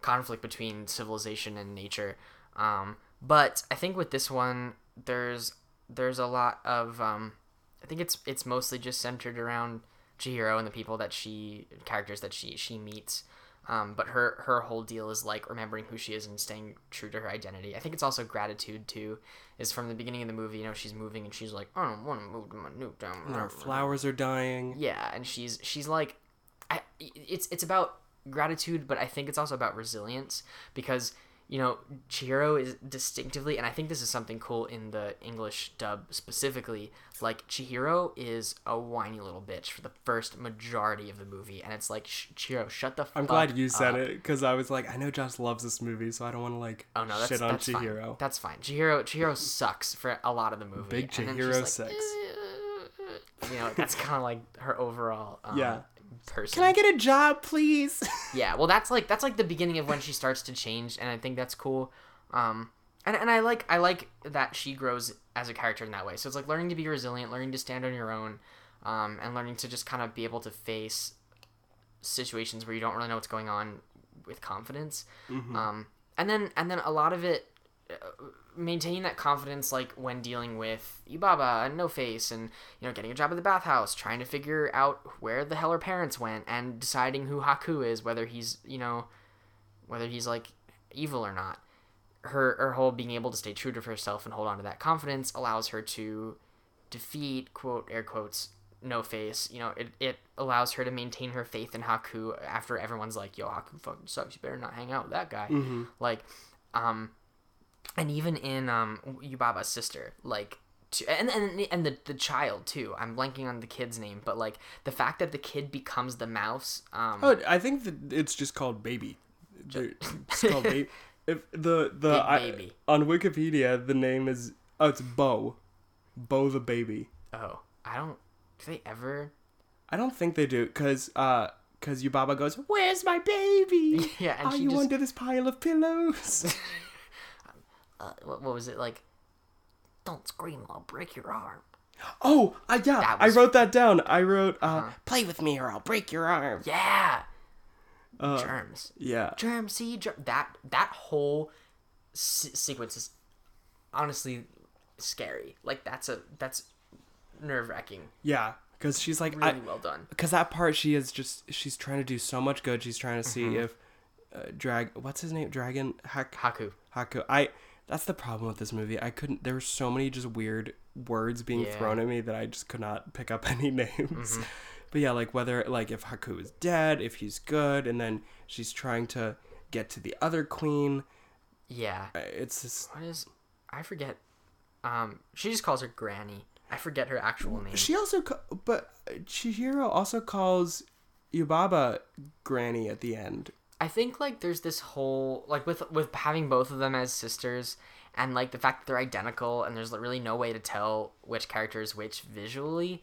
Speaker 3: conflict between civilization and nature. Um, but I think with this one, there's there's a lot of um, I think it's it's mostly just centered around Chihiro and the people that she characters that she she meets. Um, but her her whole deal is like remembering who she is and staying true to her identity. I think it's also gratitude too. Is from the beginning of the movie, you know, she's moving and she's like, I don't want to move to my new town.
Speaker 1: And our flowers are dying.
Speaker 3: Yeah, and she's she's like, I, it's it's about gratitude, but I think it's also about resilience because you know Chihiro is distinctively, and I think this is something cool in the English dub specifically. Like Chihiro is a whiny little bitch for the first majority of the movie, and it's like Chihiro, shut the. Fuck.
Speaker 1: I'm glad you said it because I was like, I know Josh loves this movie, so I don't want to like
Speaker 3: Oh no, that's,
Speaker 1: shit on
Speaker 3: that's
Speaker 1: Chihiro.
Speaker 3: fine. That's fine. Chihiro Chihiro sucks for a lot of the movie.
Speaker 1: Big Chihiro
Speaker 3: like. You know, that's kind of like her overall. Um,
Speaker 1: Yeah.
Speaker 3: Person.
Speaker 1: Can I get a job, please?
Speaker 3: Yeah, well, that's like that's like the beginning of when she starts to change, and I think that's cool. Um, and and I like I like that she grows as a character in that way. So it's like learning to be resilient, learning to stand on your own, um, and learning to just kind of be able to face situations where you don't really know what's going on with confidence. Um, and then and then a lot of it uh, maintaining that confidence like when dealing with Yubaba and No Face and you know getting a job at the bathhouse, trying to figure out where the hell her parents went and deciding who Haku is, whether he's you know whether he's like evil or not. Her her whole being able to stay true to herself and hold on to that confidence allows her to defeat quote air quotes no face. You know, it, it allows her to maintain her faith in Haku after everyone's like, "Yo, Haku fucking sucks. You better not hang out with that guy." Like, um, and even in um Yubaba's sister, like. To, and and and the the child too. I'm blanking on the kid's name, but like the fact that the kid becomes the mouse. Um,
Speaker 1: Oh, I think that it's just called baby. It's called baby. If the the I-
Speaker 3: baby.
Speaker 1: on Wikipedia, the name is oh, it's Bo, Bo the baby.
Speaker 3: oh, I don't. Do they ever?
Speaker 1: I don't think they do, cause uh, cause Yubaba goes, "Where's my baby?
Speaker 3: Yeah, and
Speaker 1: Are
Speaker 3: she
Speaker 1: you
Speaker 3: just-
Speaker 1: under this pile of pillows?"
Speaker 3: Uh, what, what was it like? Don't scream! I'll break your arm.
Speaker 1: oh, uh, yeah,
Speaker 3: That
Speaker 1: I
Speaker 3: was- Uh-huh.
Speaker 1: wrote that down. I wrote, uh, "Play with me or I'll break your arm."
Speaker 3: Yeah.
Speaker 1: Uh,
Speaker 3: Germs.
Speaker 1: Yeah,
Speaker 3: Germ seed. Germ. That that whole se- sequence is honestly scary. Like that's a that's nerve wracking.
Speaker 1: yeah, cause she's like,
Speaker 3: Really
Speaker 1: I,
Speaker 3: well done.
Speaker 1: because that part she is just she's trying to do so much good. She's trying to see
Speaker 3: Mm-hmm.
Speaker 1: if uh, drag what's his name dragon hack
Speaker 3: Haku.
Speaker 1: Haku. I that's the problem with this movie. I couldn't. There were so many just weird words being
Speaker 3: Yeah. Mm-hmm.
Speaker 1: thrown at me that I just could not pick up any names. But yeah, like whether like if Haku is dead, if he's good, and then she's trying to get to the other queen.
Speaker 3: Yeah.
Speaker 1: uh, It's just,
Speaker 3: What is? I forget. Um, she just calls her Granny. I forget her actual name.
Speaker 1: she also, but Chihiro also calls Yubaba Granny at the end.
Speaker 3: I think like there's this whole like with with having both of them as sisters and like the fact that they're identical and there's like, really no way to tell which character is which visually.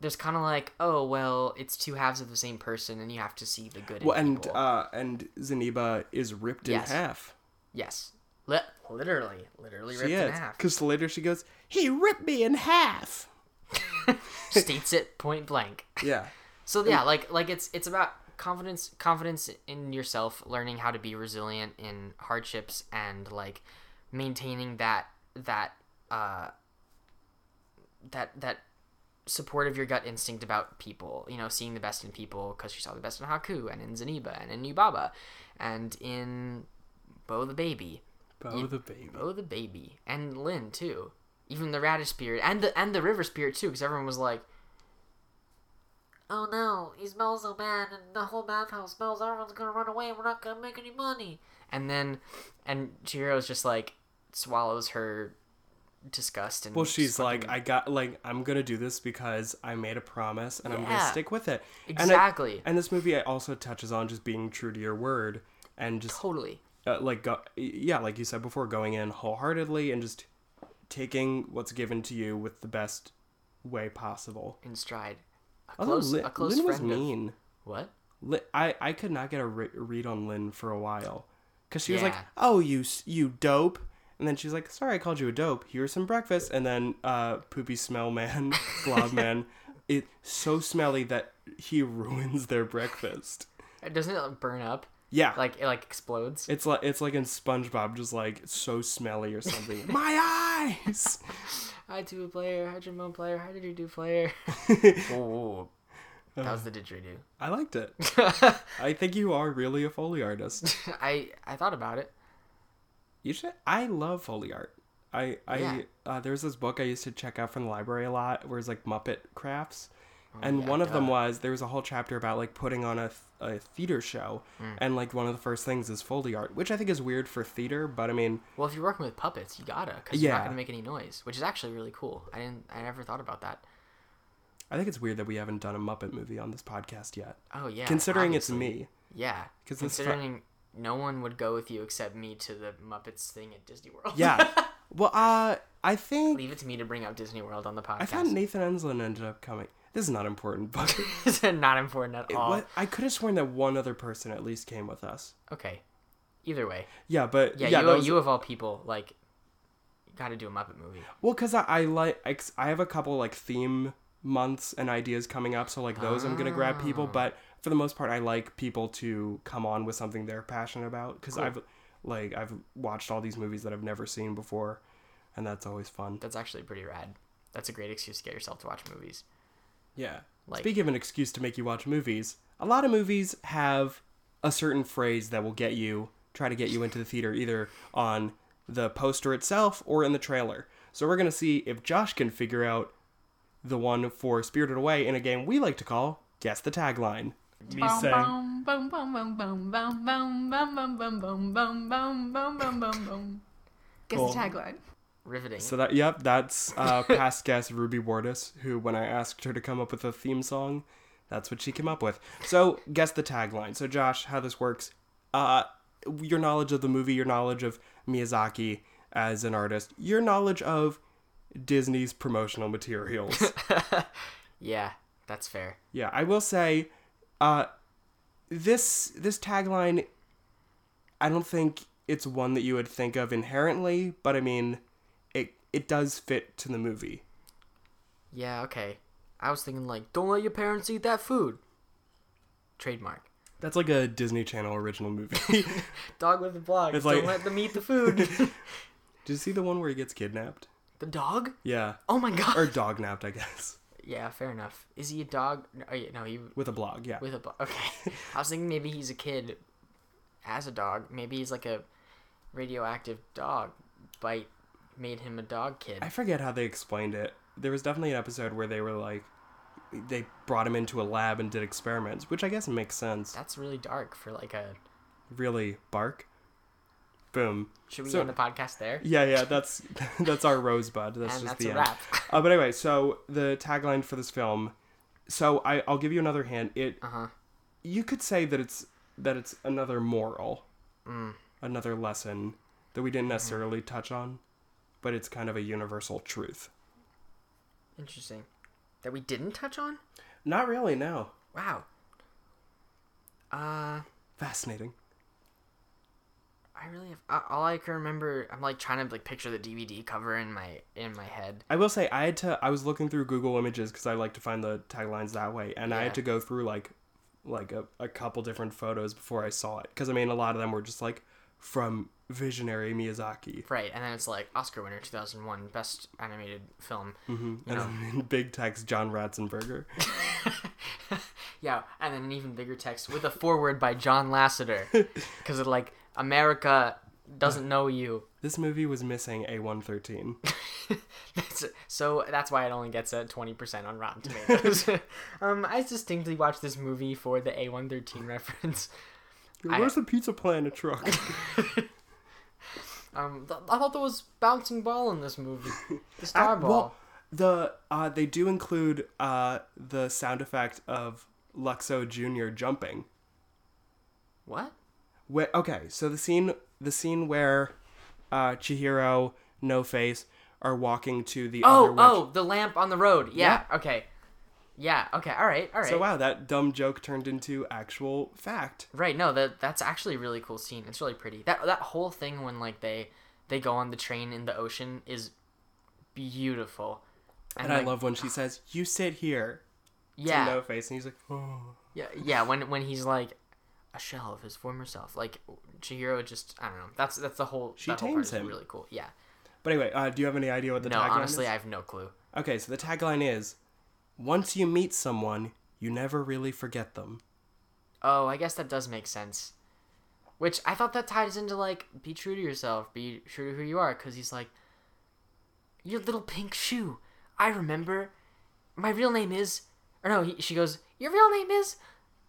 Speaker 3: There's kind of like, oh well, it's two halves of the same person, and you have to see the good.
Speaker 1: Well,
Speaker 3: in
Speaker 1: and
Speaker 3: people.
Speaker 1: uh, and Zeniba is ripped
Speaker 3: Yes.
Speaker 1: in half.
Speaker 3: yes, Li- literally, literally ripped in half.
Speaker 1: because later she goes, "He ripped me in half."
Speaker 3: States it point blank.
Speaker 1: Yeah.
Speaker 3: So yeah, like like it's it's about confidence confidence in yourself, learning how to be resilient in hardships and like maintaining that that uh that that support of your gut instinct about people, you know, seeing the best in people because you saw the best in Haku and in Zeniba and in Yubaba and in Bo the baby.
Speaker 1: Bo the baby.
Speaker 3: Bo the baby and Lin too. Even the radish spirit and the and the river spirit too, because everyone was like, "Oh no, he smells so bad, and the whole bathhouse smells. Everyone's gonna run away. and We're not gonna make any money." And then, and Chihiro's just like swallows her disgust and
Speaker 1: Well, she's like, I got like, I'm gonna do this because I made a promise and I'm gonna stick with it. And
Speaker 3: Exactly.
Speaker 1: And, this movie also touches on just being true to your word and just
Speaker 3: totally
Speaker 1: uh, like, go, yeah, like you said before, going in wholeheartedly and just taking what's given to you with the best way possible.
Speaker 3: in stride. A close,
Speaker 1: Lin,
Speaker 3: a close
Speaker 1: Lin was
Speaker 3: friend of-
Speaker 1: mean.
Speaker 3: what?
Speaker 1: Lin, I I could not get a re- read on Lin for a while because she was like, "Oh, you you dope," and then she's like, "Sorry, I called you a dope. Here's some breakfast." And then uh, poopy smell man, glob man, it so smelly that he ruins their breakfast.
Speaker 3: Doesn't it burn up?
Speaker 1: Yeah,
Speaker 3: Like it like explodes.
Speaker 1: it's like it's like in SpongeBob, just like so smelly or something. My eyes.
Speaker 3: Hi to a player, hi Jimon player, hi didgeridoo player. oh, that was the didgeridoo.
Speaker 1: I liked it. I think you are really a foley artist.
Speaker 3: I I thought about it.
Speaker 1: You should. I love Foley art. I I
Speaker 3: Yeah.
Speaker 1: uh, there's this book I used to check out from the library a lot, where it's like Muppet crafts, and
Speaker 3: Oh, yeah,
Speaker 1: one of them was there was a whole chapter about like putting on a, th- a theater show,
Speaker 3: Hmm.
Speaker 1: and like one of the first things is Foley art, which I think is weird for theater, but I mean,
Speaker 3: Well, if you're working with puppets, you gotta, because you're not gonna make any noise, which is actually really cool. I didn't, I never thought about that.
Speaker 1: I think it's weird that we haven't done a Muppet movie on this podcast yet,
Speaker 3: Oh yeah,
Speaker 1: considering
Speaker 3: obviously.
Speaker 1: it's me.
Speaker 3: Yeah,
Speaker 1: 'Cause this fu-
Speaker 3: considering no one would go with you except me to the Muppets thing at Disney World.
Speaker 1: Yeah. well, uh, I think
Speaker 3: Leave it to me to bring up Disney World on the podcast.
Speaker 1: I thought Nathan Enslin ended up coming. This is not important, but
Speaker 3: it's not important at
Speaker 1: it,
Speaker 3: all.
Speaker 1: what, I could have sworn that one other person at least came with us.
Speaker 3: Okay. Either way,
Speaker 1: Yeah, but
Speaker 3: yeah,
Speaker 1: yeah,
Speaker 3: you,
Speaker 1: was-
Speaker 3: you of all people, like, got to do a Muppet movie.
Speaker 1: Well, cause I, I like I, have a couple like theme months and ideas coming up, so like those I'm gonna grab
Speaker 3: Ah.
Speaker 1: people. But for the most part, I like people to come on with something they're passionate about. Cause I've like I've watched all these movies that I've never seen before, and that's always fun.
Speaker 3: That's actually pretty rad. That's a great excuse to get yourself to watch movies.
Speaker 1: Yeah.
Speaker 3: Like,
Speaker 1: Speaking of an excuse to make you watch movies, a lot of movies have a certain phrase that will get you try to get you into the theater either on the poster itself or in the trailer. So we're going to see if Josh can figure out the one for Spirited Away in a game we like to call Guess the Tagline. Me saying.
Speaker 5: Guess the tagline.
Speaker 3: Riveting.
Speaker 1: so that, yep, that's uh, past guest Ruby Wardus, who, when I asked her to come up with a theme song, that's what she came up with. So, guess the tagline. So, Josh, how this works, uh, your knowledge of the movie, your knowledge of Miyazaki as an artist, your knowledge of Disney's promotional materials.
Speaker 3: yeah, that's fair.
Speaker 1: Yeah, I will say, uh, this this tagline, I don't think it's one that you would think of inherently, but I mean, it does fit to the movie.
Speaker 3: Yeah, okay. I was thinking like, don't let your parents eat that food. Trademark.
Speaker 1: That's like a Disney Channel original movie.
Speaker 3: Dog with a blog.
Speaker 1: It's
Speaker 3: don't
Speaker 1: like-
Speaker 3: let them eat the food.
Speaker 1: Did you see the one where he gets kidnapped?
Speaker 3: the dog?
Speaker 1: Yeah,
Speaker 3: Oh my god.
Speaker 1: or dog napped, I guess,
Speaker 3: yeah, fair enough. Is he a dog? Oh, yeah, no he
Speaker 1: with a blog. Yeah,
Speaker 3: with a blog. Okay. I was thinking maybe he's a kid as a dog. Maybe he's like a radioactive dog. Bite made him a dog kid.
Speaker 1: I forget how they explained it. There was definitely an episode where they were like, they brought him into a lab and did experiments, which I guess makes sense.
Speaker 3: That's really dark for like a.
Speaker 1: Really, bark. Boom.
Speaker 3: Should we
Speaker 1: So-
Speaker 3: end the podcast there?
Speaker 1: Yeah, yeah, that's that's our rosebud. That's
Speaker 3: and
Speaker 1: just
Speaker 3: that's
Speaker 1: the
Speaker 3: a
Speaker 1: end.
Speaker 3: wrap.
Speaker 1: Uh, but anyway, so the tagline for this film. So I, I'll give you another hint. It
Speaker 3: Uh huh.
Speaker 1: you could say that it's that it's another moral,
Speaker 3: Mm.
Speaker 1: another lesson that we didn't necessarily touch on, but it's kind of a universal truth.
Speaker 3: Interesting. That we didn't touch on.
Speaker 1: Not really. No.
Speaker 3: Wow. Uh.
Speaker 1: Fascinating.
Speaker 3: I really have uh, all I can remember. I'm like trying to like picture the DVD cover in my in my head.
Speaker 1: I will say I had to. I was looking through Google Images because I like to find the taglines that way, and I had to go through like like a, a couple different photos before I saw it because I mean a lot of them were just like from visionary Miyazaki.
Speaker 3: Right, and then it's like Oscar winner 2001 best animated film.
Speaker 1: And then in big text, John Ratzenberger.
Speaker 3: Yeah, and then an even bigger text with a foreword by John Lasseter because of like America doesn't know you.
Speaker 1: This movie was missing A113.
Speaker 3: That's- so that's why it only gets a 20% on Rotten Tomatoes. um, I distinctly watched this movie for the A113 reference. I-
Speaker 1: Where's the Pizza Planet truck?
Speaker 3: Um, th- I thought there was bouncing ball in this movie. The star
Speaker 1: Ah,
Speaker 3: ball.
Speaker 1: well, the uh, they do include uh, the sound effect of Luxo Jr. jumping.
Speaker 3: what?
Speaker 1: Wh- okay, so the scene the scene where uh, Chihiro, No Face are walking to the other
Speaker 3: Oh,
Speaker 1: witch-
Speaker 3: oh, the lamp on the road. Yeah. Okay. Yeah. Okay. All right. All right.
Speaker 1: So wow, that dumb joke turned into actual fact.
Speaker 3: Right. No, that that's actually a really cool scene. It's really pretty. That that whole thing when like they they go on the train in the ocean is beautiful.
Speaker 1: And,
Speaker 3: like,
Speaker 1: I love when she says, "You sit here." to
Speaker 3: yeah
Speaker 1: No Face, and he's like, "Oh."
Speaker 3: yeah yeah when when he's like a shell of his former self. Like Chihiro just I don't know. That's that's the whole.
Speaker 1: She
Speaker 3: that whole
Speaker 1: tames
Speaker 3: is
Speaker 1: him.
Speaker 3: Really cool. Yeah.
Speaker 1: But anyway, uh, do you have any idea what the
Speaker 3: no,
Speaker 1: tagline
Speaker 3: honestly,
Speaker 1: is?
Speaker 3: Honestly, I have no clue.
Speaker 1: Okay, so the tagline is, "Once you meet someone, you never really forget them."
Speaker 3: Oh, I guess that does make sense. Which I thought that ties into like be true to yourself, be true to who you are, because he's like, your little pink shoe. I remember. My real name is, or no, he, she goes, your real name is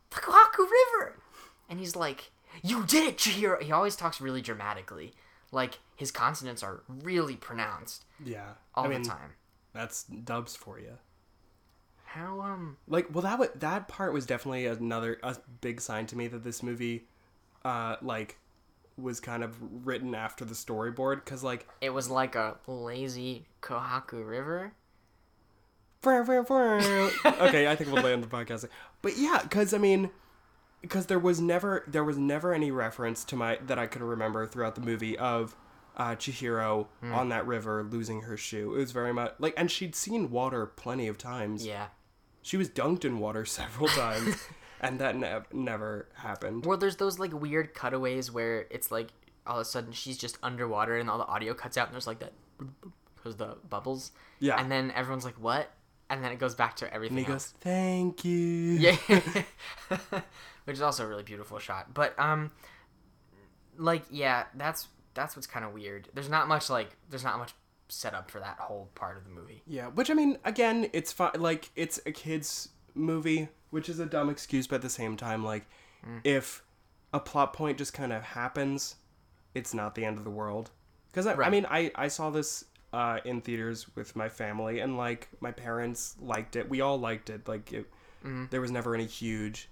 Speaker 3: the Kohaku River, and he's like, you did it, Chihiro. He always talks really dramatically, like his consonants are really pronounced
Speaker 1: Yeah,
Speaker 3: all
Speaker 1: I mean
Speaker 3: the time.
Speaker 1: that's dubs for you.
Speaker 3: How um
Speaker 1: Like, well, that wa- that part was definitely another a big sign to me that this movie, uh, like, was kind of written after the storyboard because like
Speaker 3: it was like a lazy Kohaku River.
Speaker 1: okay, I think we'll land the podcast. But yeah, because I mean, because there was never there was never any reference to my that I could remember throughout the movie of uh, Chihiro
Speaker 3: Hmm.
Speaker 1: on that river losing her shoe. It was very much like, and she'd seen water plenty of times.
Speaker 3: Yeah.
Speaker 1: She was dunked in water several times, and that ne- never happened.
Speaker 3: Well, there's those like weird cutaways where it's like all of a sudden she's just underwater and all the audio cuts out and there's like that because the bubbles.
Speaker 1: Yeah.
Speaker 3: And then everyone's like, "What?" And then it goes back to everything
Speaker 1: And he
Speaker 3: else.
Speaker 1: goes, "Thank you."
Speaker 3: Yeah. Which is also a really beautiful shot. But um like yeah, that's that's what's kind of weird. There's not much like there's not much set up for that whole part of the movie.
Speaker 1: Yeah, which I mean, again, it's fine. Like, it's a kids' movie, which is a dumb excuse, but at the same time, like,
Speaker 3: Mm.
Speaker 1: if a plot point just kind of happens, it's not the end of the world. Because I, I mean, I I saw this uh, in theaters with my family, and like my parents liked it. We all liked it. Like, it,
Speaker 3: Mm-hmm.
Speaker 1: there was never any huge,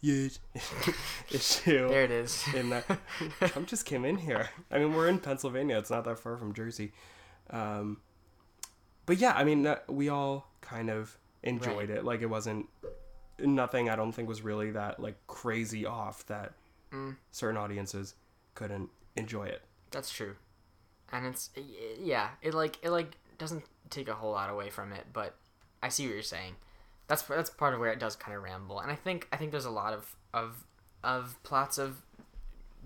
Speaker 1: huge issue
Speaker 3: There it is.
Speaker 1: in that Trump just came in here. I mean, we're in Pennsylvania. It's not that far from Jersey. Um, but yeah, I mean, we all kind of enjoyed
Speaker 3: Right.
Speaker 1: it. Like it wasn't nothing. I don't think was really that like crazy off that
Speaker 3: Mm.
Speaker 1: certain audiences couldn't enjoy it.
Speaker 3: That's true, and it's yeah, it like it like doesn't take a whole lot away from it, but I see what you're saying. That's that's part of where it does kind of ramble, and I think I think there's a lot of of of plots of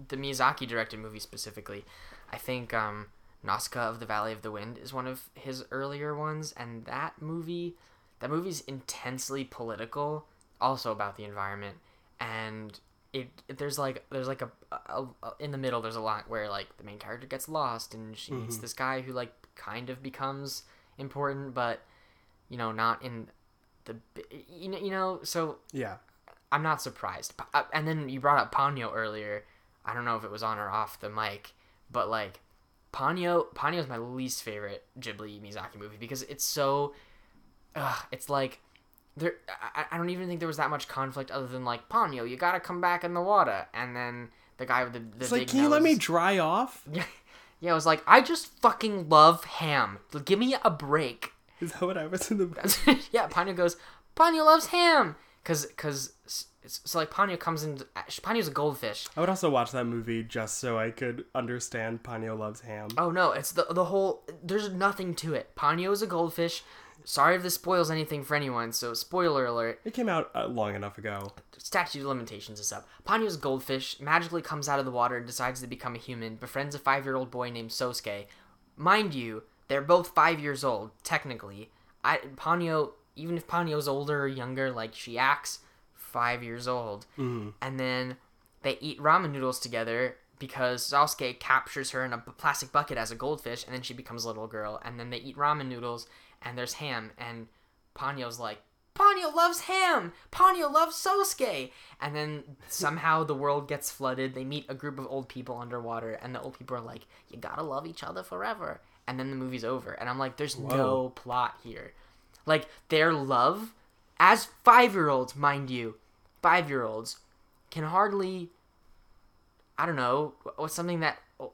Speaker 3: the Miyazaki directed movie specifically. I think um, Nausicaa of the Valley of the Wind is one of his earlier ones, and that movie, that movie's intensely political, also about the environment, and it there's like there's like a, a, a in the middle there's a lot where like the main character gets lost and she meets this guy who like kind of becomes important, but you know not in the you know you know so
Speaker 1: Yeah.
Speaker 3: I'm not surprised. Uh, And then you brought up Ponyo earlier. I don't know if it was on or off the mic, but like Ponyo, Ponyo is my least favorite Ghibli Miyazaki movie because it's so, ugh, it's like there. I, I don't even think there was that much conflict other than like Ponyo, you gotta come back in the water, and then the guy with the, the
Speaker 1: It's like, can you let me dry off?
Speaker 3: Yeah, yeah. I was like, I just fucking love ham. Give me a break.
Speaker 1: Is that what happens in the
Speaker 3: yeah, Ponyo goes, Ponyo loves ham. Cause, cause, so like Ponyo comes in. Ponyo's a goldfish.
Speaker 1: I would also watch that movie just so I could understand Ponyo loves ham.
Speaker 3: Oh no, it's the the whole. There's nothing to it. Ponyo is a goldfish. Sorry if this spoils anything for anyone. So spoiler alert.
Speaker 1: It came out uh, long enough ago.
Speaker 3: Statute of limitations is up. Ponyo's a goldfish magically comes out of the water and decides to become a human. Befriends a five-year-old boy named Sosuke. Mind you, they're both five years old technically. I Ponyo, even if Ponyo's older or younger, like she acts five years old.
Speaker 1: Mm-hmm.
Speaker 3: And then they eat ramen noodles together because Sosuke captures her in a plastic bucket as a goldfish, and then she becomes a little girl. And then they eat ramen noodles, and there's ham, and Ponyo's like, Ponyo loves ham. Ponyo loves Sosuke. And then somehow the world gets flooded. They meet a group of old people underwater, and the old people are like, "You gotta love each other forever." And then the movie's over, and I'm like, "There's no plot here." Like their love, as five year olds, mind you, five year olds can hardly. I don't know what's something that oh,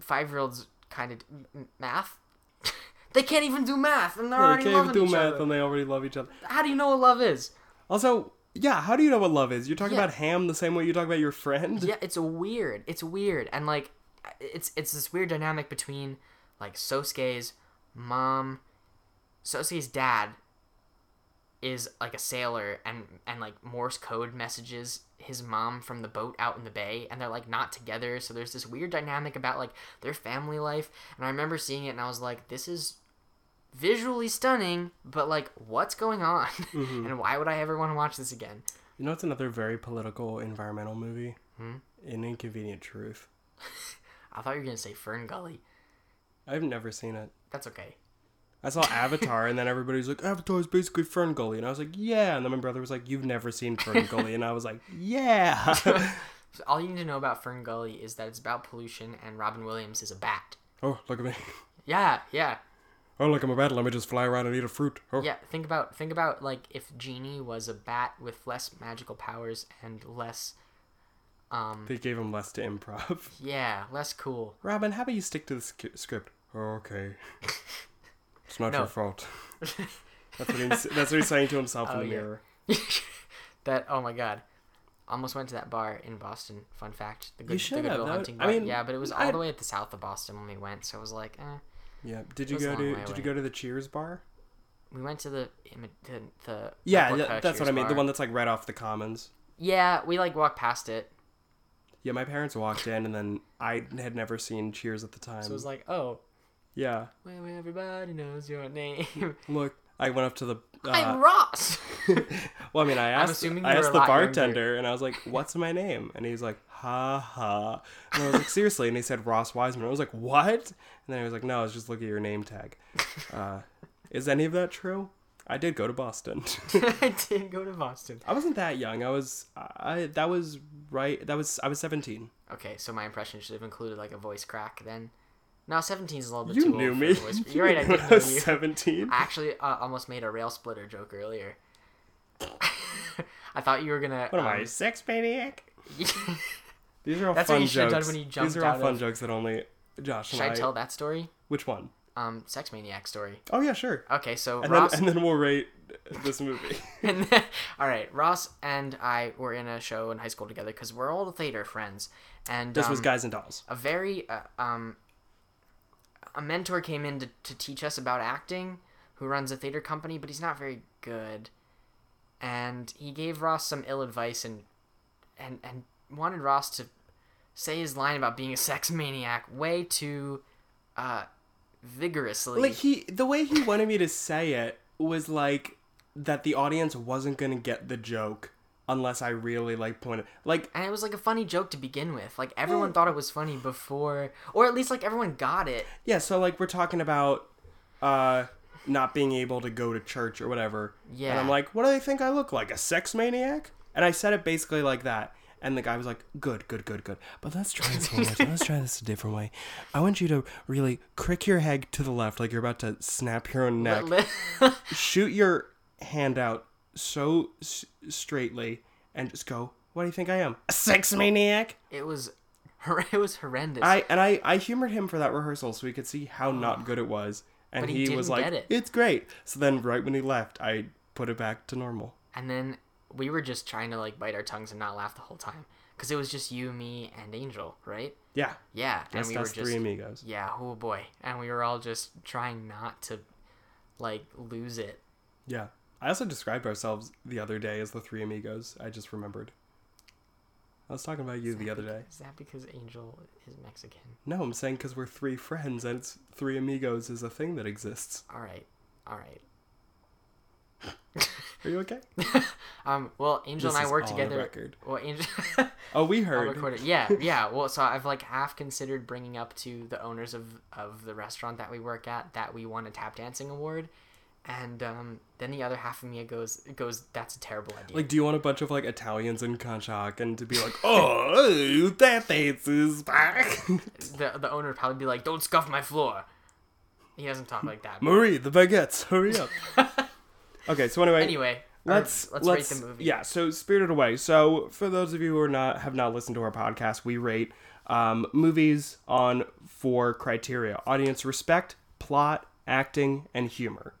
Speaker 3: five year olds kind of math. they can't even do math, and they're
Speaker 1: Yeah,
Speaker 3: already
Speaker 1: they can't even do math
Speaker 3: other.
Speaker 1: and they already love each other.
Speaker 3: How do you know what love is?
Speaker 1: Also, yeah, how do you know what love is? You're talking
Speaker 3: Yeah.
Speaker 1: about ham the same way you talk about your friend?
Speaker 3: Yeah, it's weird. It's weird, and like, it's it's this weird dynamic between like Sosuke's mom, Sosuke's dad is like a sailor and and like Morse code messages his mom from the boat out in the bay and they're like not together so there's this weird dynamic about like their family life and I remember seeing it and I was like this is visually stunning but like what's going on and why would I ever want to watch this again
Speaker 1: You know, it's another very political environmental movie.
Speaker 3: Hmm?
Speaker 1: An Inconvenient Truth.
Speaker 3: I thought you were gonna say Fern Gully
Speaker 1: I've never seen it.
Speaker 3: that's okay
Speaker 1: I saw Avatar, and then everybody's like, Avatar is basically Fern Gully. And I was like, yeah. And then my brother was like, you've never seen Fern Gully. And I was like, yeah.
Speaker 3: So all you need to know about Fern Gully is that it's about pollution and Robin Williams is a bat.
Speaker 1: oh, look at me.
Speaker 3: Yeah, yeah,
Speaker 1: Oh, look, I'm a bat. Let me just fly around and eat a fruit. Oh.
Speaker 3: yeah. Think about think about like if Genie was a bat with less magical powers and less, um,
Speaker 1: They gave him less to improv.
Speaker 3: yeah, less cool.
Speaker 1: Robin, how about you stick to the sk- script? Okay. It's not
Speaker 3: No.
Speaker 1: your fault. That's what, he's, that's what he's saying to himself in
Speaker 3: Oh,
Speaker 1: the
Speaker 3: yeah.
Speaker 1: mirror.
Speaker 3: that oh my god, almost went to that bar in Boston. Fun fact: the good, the.
Speaker 1: Good Will
Speaker 3: Hunting
Speaker 1: I mean,
Speaker 3: yeah, but it was all
Speaker 1: I-
Speaker 3: the way at the south of Boston when we went, so it was like, eh.
Speaker 1: Yeah. Did you go to Did
Speaker 3: away.
Speaker 1: you go to the Cheers bar?
Speaker 3: We went to the the, the
Speaker 1: Yeah, yeah that's what I
Speaker 3: Cheers
Speaker 1: mean. The one that's like right off the Commons.
Speaker 3: Yeah, we like walked past it.
Speaker 1: Yeah, my parents walked in, and then I had never seen Cheers at the time.
Speaker 3: So it was like, oh,
Speaker 1: yeah.
Speaker 3: well, everybody knows your name.
Speaker 1: Look, I went up to the.
Speaker 3: I'm
Speaker 1: Uh,
Speaker 3: Ross.
Speaker 1: well, I mean, I asked.
Speaker 3: assuming
Speaker 1: I asked the
Speaker 3: younger.
Speaker 1: bartender, and I was like, "What's my name?" And he's like, "Ha ha." And I was like, "Seriously?" And he said, "Ross Wiseman." I was like, "What?" And then he was like, "No, I was just looking at your name tag." Uh, is any of that true? I did go to Boston.
Speaker 3: I did go to Boston.
Speaker 1: I wasn't that young. I was. I that was right. That was. I was seventeen.
Speaker 3: Okay, so my impression should have included like a voice crack then. No, 17 is a little bit
Speaker 1: You
Speaker 3: too
Speaker 1: knew
Speaker 3: old
Speaker 1: me.
Speaker 3: for voice. You're right, I did know you.
Speaker 1: seventeen.
Speaker 3: I actually uh, almost made a rail splitter joke earlier. I thought you were gonna.
Speaker 1: What am I,
Speaker 3: um,
Speaker 1: sex maniac? These are all
Speaker 3: That's what
Speaker 1: fun
Speaker 3: you should've done
Speaker 1: jokes.
Speaker 3: when you jumped These
Speaker 1: are all fun
Speaker 3: of-
Speaker 1: jokes that only Josh
Speaker 3: Should
Speaker 1: and
Speaker 3: I
Speaker 1: I.
Speaker 3: tell that story?
Speaker 1: Which one?
Speaker 3: Um, Sex Maniac story.
Speaker 1: Oh yeah, sure.
Speaker 3: Okay, so
Speaker 1: And
Speaker 3: Ross.
Speaker 1: then and then we'll rate this movie.
Speaker 3: And then- all right, Ross and I were in a show in high school together because we're all theater friends. And
Speaker 1: This was
Speaker 3: um,
Speaker 1: Guys and Dolls.
Speaker 3: a very uh, um a mentor came in to, to teach us about acting who runs a theater company but he's not very good. And he gave ross some ill advice and and and wanted ross to say his line about being a sex maniac way too uh vigorously.
Speaker 1: Like he, the way he wanted me to say it was like that the audience wasn't gonna get the joke unless I really like pointed. Like
Speaker 3: and it was like a funny joke to begin with like everyone thought it was funny before or at least like everyone got it
Speaker 1: yeah, so like we're talking about uh not being able to go to church or whatever.
Speaker 3: Yeah.
Speaker 1: And I'm like, what do they think I look like? A sex maniac? And I said it basically like that. And the guy was like, good, good, good, good. But let's try this one more time. Let's try this a different way. I want you to really crick your head to the left like you're about to snap your own neck. shoot your hand out so s- straightly and just go, "What do you think I am? A sex maniac?"
Speaker 3: it was hor- it was horrendous
Speaker 1: I and I I humored him for that rehearsal so we could see how oh. not good it was, and
Speaker 3: But he
Speaker 1: he, was
Speaker 3: didn't
Speaker 1: like,
Speaker 3: get it.
Speaker 1: "It's great." So then, right when he left, I put it back to normal.
Speaker 3: and then we were just trying to like bite our tongues and not laugh the whole time because it was just you, me, and Angel, right?
Speaker 1: Yeah,
Speaker 3: Yeah, and
Speaker 1: just
Speaker 3: we were
Speaker 1: us
Speaker 3: just
Speaker 1: three amigos.
Speaker 3: yeah, oh boy, and we were all just trying not to like lose it.
Speaker 1: Yeah, I also described ourselves the other day as the three amigos. I just remembered. I was talking about you the other day.
Speaker 3: Is that because Angel is Mexican?
Speaker 1: No, I'm saying because we're three friends and it's three amigos is a thing that exists.
Speaker 3: All right, all right.
Speaker 1: Are you okay?
Speaker 3: Um, well, Angel
Speaker 1: This
Speaker 3: and I work together.
Speaker 1: record.
Speaker 3: Well, Angel.
Speaker 1: Oh, we heard.
Speaker 3: Yeah, yeah. Well, so I've like half considered bringing up to the owners of of the restaurant that we work at that we won a tap dancing award, and um, then the other half of me goes goes that's a terrible idea.
Speaker 1: Like, do you want a bunch of like Italians in Conshohocken to be like, oh, that face is back?
Speaker 3: the the owner would probably be like, "Don't scuff my floor." He doesn't talk like that.
Speaker 1: Marie, the baguettes, hurry up. okay, so anyway,
Speaker 3: Anyway,
Speaker 1: let's
Speaker 3: let's,
Speaker 1: let's
Speaker 3: rate the movie.
Speaker 1: Yeah, so Spirited Away. So for those of you who are not have not listened to our podcast, we rate um, movies on four criteria: audience respect, plot, acting, and humor.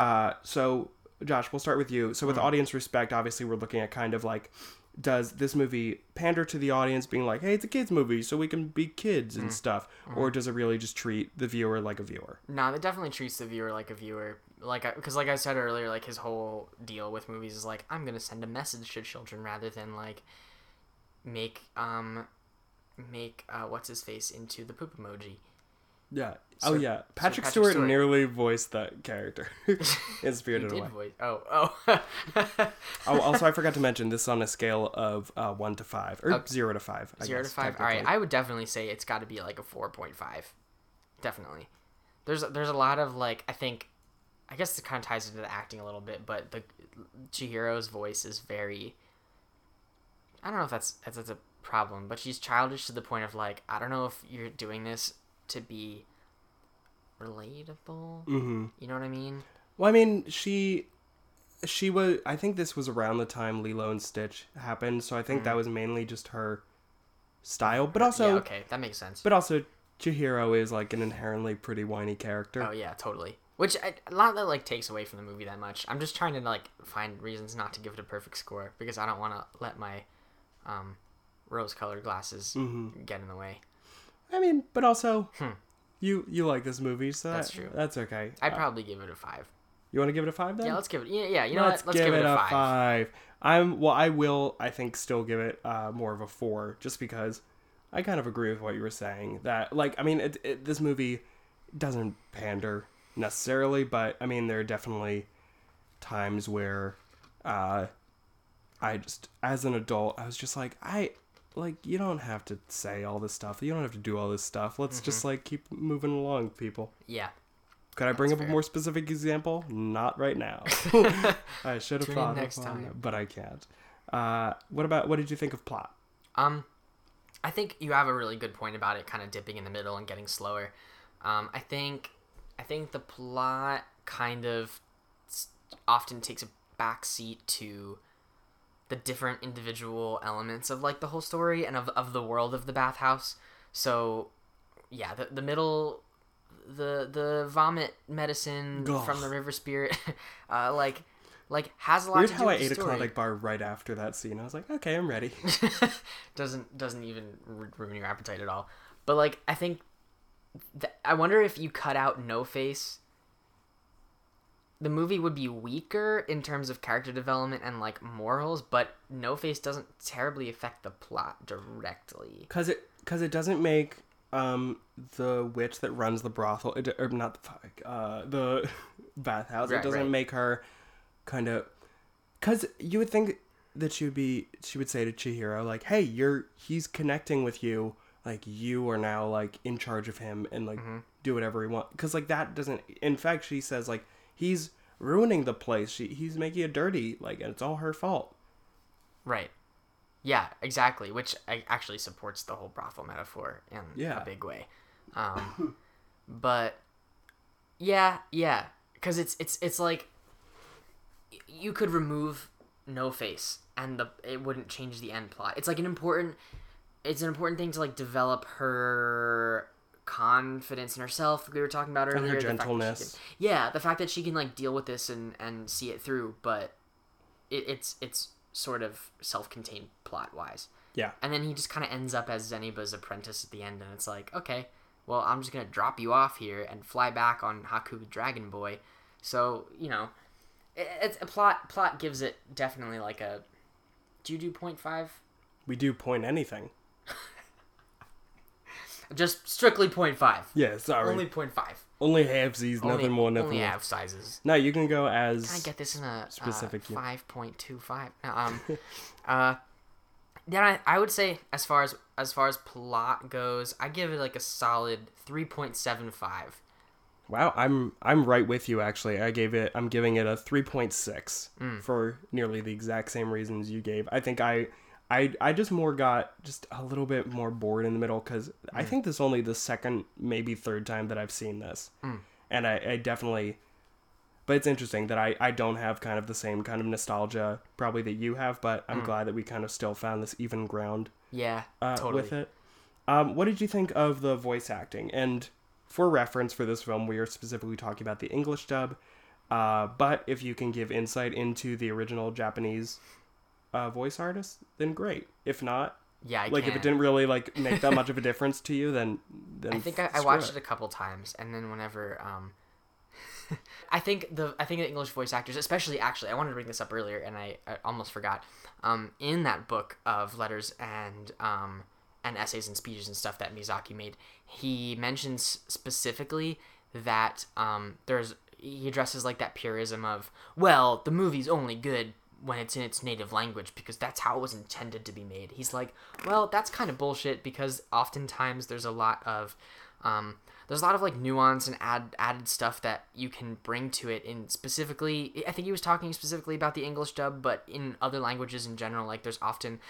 Speaker 1: Uh, so Josh, we'll start with you. So with
Speaker 3: Hmm.
Speaker 1: audience respect, obviously we're looking at kind of like. Does this movie pander to the audience, being like, "Hey, it's a kids' movie, so we can be kids
Speaker 3: Hmm.
Speaker 1: and stuff," or does it really just treat the viewer like a viewer?
Speaker 3: No, it definitely treats the viewer like a viewer. Like, because like I said earlier, like his whole deal with movies is like I'm gonna send a message to children rather than like make um make uh what's his face into the poop emoji.
Speaker 1: Yeah.
Speaker 3: Sir-
Speaker 1: oh yeah. Patrick,
Speaker 3: Patrick
Speaker 1: Stewart,
Speaker 3: Stewart.
Speaker 1: nearly voiced that character in
Speaker 3: He
Speaker 1: Spirited
Speaker 3: did
Speaker 1: Away.
Speaker 3: voice. Oh, oh.
Speaker 1: Oh, also I forgot to mention this is on a scale of uh, one to five or
Speaker 3: Uh,
Speaker 1: zero to five. I
Speaker 3: Zero to five. All right. I would definitely say it's got to be like a four point five. Definitely. There's there's a lot of like I think, I guess it kind of ties into the acting a little bit, but the Chihiro's voice is very. I don't know if that's that's, that's a problem, but she's childish to the point of like I don't know if you're doing this to be relatable.
Speaker 1: Mm-hmm.
Speaker 3: You know what I mean?
Speaker 1: Well, I mean, she she was. I think this was around the time Lilo and Stitch happened, so I think that was mainly just her style. But also,
Speaker 3: Mm-hmm. yeah, okay, that makes sense.
Speaker 1: but also, Chihiro is like an inherently pretty whiny character.
Speaker 3: Oh yeah, totally. Which I, not that like takes away from the movie that much. I'm just trying to like find reasons not to give it a perfect score because I don't want to let my um, rose-colored glasses
Speaker 1: Mm-hmm.
Speaker 3: get in the way.
Speaker 1: I mean, but also, you you like this movie, so
Speaker 3: Hmm. That's
Speaker 1: that-
Speaker 3: true.
Speaker 1: That's okay.
Speaker 3: I'd
Speaker 1: Uh,
Speaker 3: probably give it a five.
Speaker 1: you want to give it a five then?
Speaker 3: Yeah, let's give it. Yeah, yeah. You know
Speaker 1: let's
Speaker 3: what? Let's give, it a five.
Speaker 1: I'm well. I will. I think still give it uh, more of a four, just because I kind of agree with what you were saying. That like, I mean, it, it, this movie doesn't pander necessarily, but I mean, there are definitely times where uh, I just, as an adult, I was just like, I like you don't have to say all this stuff. You don't have to do all this stuff. Let's just like keep moving along, people.
Speaker 3: Yeah.
Speaker 1: Could I bring up
Speaker 3: fair.
Speaker 1: a more specific example? Not right now. I should have thought
Speaker 3: next time.
Speaker 1: but I can't. Uh, what about what did you think of plot?
Speaker 3: Um, I think you have a really good point about it kind of dipping in the middle and getting slower. Um, I think, I think the plot kind of often takes a backseat to the different individual elements of like the whole story and of of the world of the bathhouse. So, yeah, the the middle, the the vomit medicine
Speaker 1: Ugh.
Speaker 3: from the river spirit, uh, like. Like has a lot
Speaker 1: Weird
Speaker 3: to do
Speaker 1: how I ate a
Speaker 3: story.
Speaker 1: Bar right after that scene. I was like, okay, I'm ready.
Speaker 3: doesn't doesn't even ruin your appetite at all. But like I think, th- I wonder if you cut out No Face, the movie would be weaker in terms of character development and like morals. But No Face doesn't terribly affect the plot directly.
Speaker 1: Cause it, cause it doesn't make um the witch that runs the brothel, it, or not the fuck, uh, the bathhouse.
Speaker 3: Right,
Speaker 1: it doesn't
Speaker 3: right.
Speaker 1: make her kind of, cause you would think that she would be, she would say to Chihiro like, "Hey, you're, he's connecting with you. Like you are now like in charge of him and like
Speaker 3: Mm-hmm.
Speaker 1: do whatever he wants." Cause like that doesn't. In fact, she says like he's ruining the place. She, he's making it dirty. Like and it's all her fault.
Speaker 3: Right. Yeah, exactly. Which actually supports the whole brothel metaphor in
Speaker 1: Yeah.
Speaker 3: a big way. Um, but yeah, yeah, because it's it's it's like you could remove no face and the it wouldn't change the end plot. It's like an important it's an important thing to like develop her confidence in herself we were talking about
Speaker 1: her
Speaker 3: earlier the that she
Speaker 1: gentleness.
Speaker 3: can- yeah the fact that she can like deal with this and and see it through but it, it's it's sort of self-contained plot wise
Speaker 1: Yeah.
Speaker 3: and then he just kind of ends up as Zeniba's apprentice at the end, and it's like, okay, well, I'm just gonna drop you off here and fly back on Haku Dragon Boy. So you know, it, it's a plot. Plot gives it definitely like a. Do you do point five?
Speaker 1: We do point anything.
Speaker 3: Just strictly point five.
Speaker 1: Yeah, sorry.
Speaker 3: Only point five.
Speaker 1: Only halvesies,
Speaker 3: Only,
Speaker 1: nothing more, nothing
Speaker 3: only
Speaker 1: less.
Speaker 3: half sizes.
Speaker 1: No, you can go as
Speaker 3: Can I get this in a
Speaker 1: Specific,
Speaker 3: uh, point two five? Um, uh, then I, I would say as far as as far as plot goes, I give it like a solid three point seven five.
Speaker 1: Wow, I'm I'm right with you actually. I gave it I'm giving it a 3.6
Speaker 3: Mm.
Speaker 1: for nearly the exact same reasons you gave. I think I I I just more got just a little bit more bored in the middle cuz
Speaker 3: Mm.
Speaker 1: I think this is only the second maybe third time that I've seen this.
Speaker 3: Mm.
Speaker 1: And I, I definitely but it's interesting that I, I don't have kind of the same kind of nostalgia probably that you have, but
Speaker 3: Mm.
Speaker 1: I'm glad that we kind of still found this even ground
Speaker 3: Yeah,
Speaker 1: uh,
Speaker 3: totally.
Speaker 1: with it. Um, what did you think of the voice acting? And for reference for this film, we are specifically talking about the English dub. Uh, but if you can give insight into the original Japanese uh, voice artist, then great. If not,
Speaker 3: Yeah, I
Speaker 1: like if it didn't really like make that much of a difference to you, then then
Speaker 3: I think I, watched it. a couple times, and then whenever um, I think the I think the English voice actors, especially actually, I wanted to bring this up earlier, and I, I almost forgot. Um, in that book of letters and um and essays and speeches and stuff that Miyazaki made, he mentions specifically that um there's he addresses like that purism of well the movie's only good when it's in its native language because that's how it was intended to be made. He's like, well, that's kind of bullshit because oftentimes there's a lot of um, there's a lot of like nuance and add added stuff that you can bring to it. In specifically, I think he was talking specifically about the English dub, but in other languages in general, like there's often,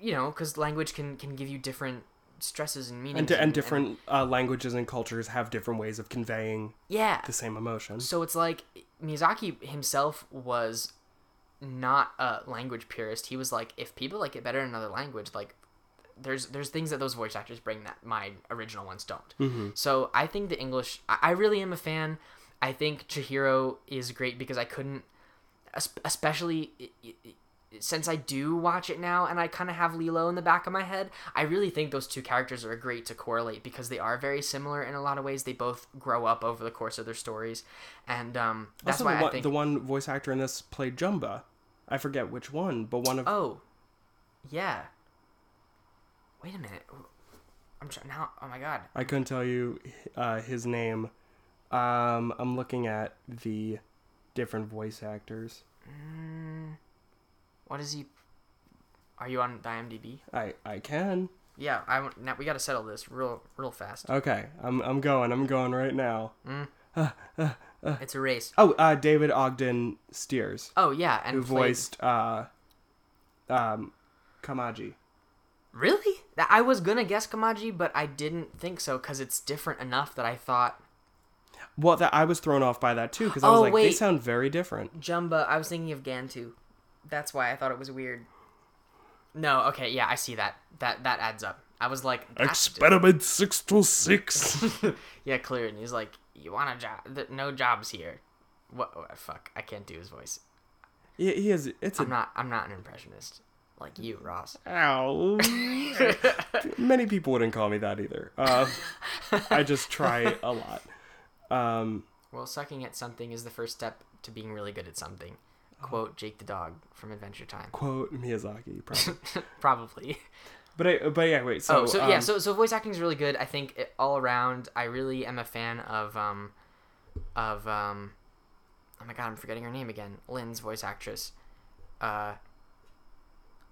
Speaker 3: you know, because language can can give you different stresses and meanings
Speaker 1: And, di- and different uh, languages and cultures have different ways of conveying
Speaker 3: yeah
Speaker 1: the same emotion.
Speaker 3: So it's like Miyazaki himself was not a language purist. He was like, if people like it better in another language, like there's there's things that those voice actors bring that my original ones don't. So I think the English. I, I really am a fan. I think Chihiro is great because I couldn't, especially. since I do watch it now and I kind of have Lilo in the back of my head, I really think those two characters are great to correlate because they are very similar in a lot of ways. They both grow up over the course of their stories, and um, that's
Speaker 1: also,
Speaker 3: why
Speaker 1: the
Speaker 3: I think.
Speaker 1: the one voice actor in this played Jumba. I forget which one, but one of
Speaker 3: Oh, yeah. Wait a minute. I'm trying now. Oh my god.
Speaker 1: I couldn't tell you uh, his name. Um, I'm looking at the different voice actors.
Speaker 3: What is he? Are you on the IMDb?
Speaker 1: I I can.
Speaker 3: Yeah, I now we got to settle this real real fast.
Speaker 1: Okay, I'm I'm going. I'm going right now.
Speaker 3: It's a race.
Speaker 1: Oh, uh, David Ogden Stiers,
Speaker 3: Oh yeah, and
Speaker 1: who
Speaker 3: played-
Speaker 1: voiced uh, um, Kamaji.
Speaker 3: Really? I was gonna guess Kamaji, but I didn't think so because it's different enough that I thought
Speaker 1: Well, that I was thrown off by that too because I was
Speaker 3: Oh,
Speaker 1: like, they sound very different.
Speaker 3: Jumba. I was thinking of Gantu. That's why I thought it was weird. No, okay, yeah, I see that. That that adds up. I was like,
Speaker 1: Experiment six two six.
Speaker 3: yeah, clear. And he's like, you want a job? Th- No jobs here. What? oh, fuck, I can't do his voice.
Speaker 1: he, he is. It's a
Speaker 3: I'm not. I'm not an impressionist like you, Ross.
Speaker 1: Ow. Many people wouldn't call me that either. Uh, I just try a lot. Um,
Speaker 3: Well, sucking at something is the first step to being really good at something. Quote Jake the dog from Adventure Time.
Speaker 1: quote Miyazaki, probably.
Speaker 3: Probably.
Speaker 1: But I, but yeah, wait. So,
Speaker 3: oh, so yeah,
Speaker 1: um,
Speaker 3: so so voice acting is really good. I think it, all around, I really am a fan of um, of um, oh my god, I'm forgetting her name again. Lin's voice actress. Uh,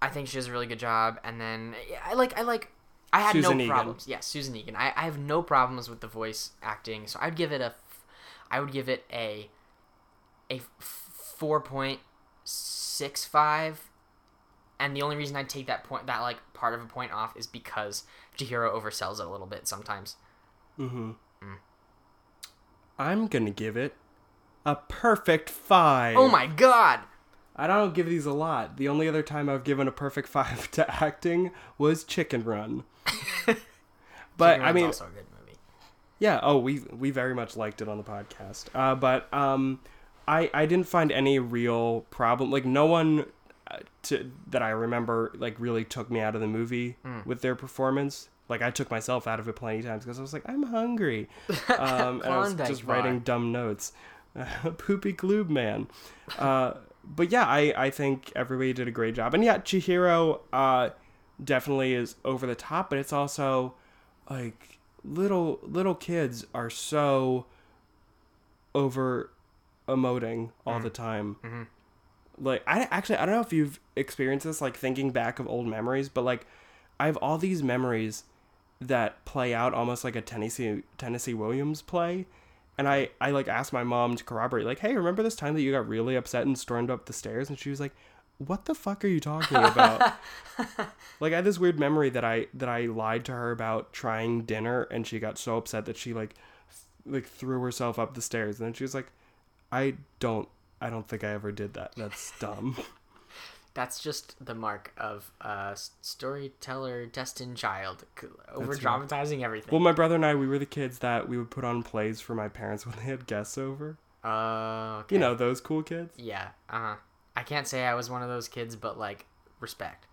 Speaker 3: I think she does a really good job. And then I like I like I had
Speaker 1: Susan
Speaker 3: no
Speaker 1: Egan.
Speaker 3: problems. Yeah, Susan Egan. I, I have no problems with the voice acting, so I'd give it a, f- I would give it a, a four point six five and the only reason I take that point, that like part of a point off, is because Chihiro oversells it a little bit sometimes.
Speaker 1: mm-hmm I'm gonna give it a perfect five.
Speaker 3: Oh my god!
Speaker 1: I don't give these a lot. The only other time I've given a perfect five to acting was Chicken Run. but
Speaker 3: Chicken
Speaker 1: I mean,
Speaker 3: also a good movie.
Speaker 1: Yeah. Oh, we we very much liked it on the podcast. Uh, but um, I I didn't find any real problem. Like no one to that I remember like really took me out of the movie
Speaker 3: Hmm.
Speaker 1: with their performance. Like I took myself out of it plenty of times because I was like I'm hungry, um, and I was just
Speaker 3: bar.
Speaker 1: writing dumb notes. Poopy Gloob man. Uh, but yeah, I I think everybody did a great job, and yeah, Chihiro uh definitely is over the top, but it's also like little little kids are so over emoting all
Speaker 3: Mm.
Speaker 1: the time
Speaker 3: Mm-hmm.
Speaker 1: Like i actually i don't know if you've experienced this like thinking back of old memories but like i have all these memories that play out almost like a tennessee tennessee williams play. And i i like asked my mom to corroborate like hey remember this time that you got really upset and stormed up the stairs? And she was like what the fuck are you talking about? Like I had this weird memory that I that I lied to her about trying dinner, and she got so upset that she like like threw herself up the stairs, and then she was like, "I don't, I don't think I ever did that. That's dumb."
Speaker 3: That's just the mark of a storyteller destined child, over dramatizing everything.
Speaker 1: well, my brother and I, we were the kids that we would put on plays for my parents when they had guests over.
Speaker 3: uh, okay.
Speaker 1: You know those cool kids.
Speaker 3: Yeah. Uh huh. I can't say I was one of those kids, but like respect.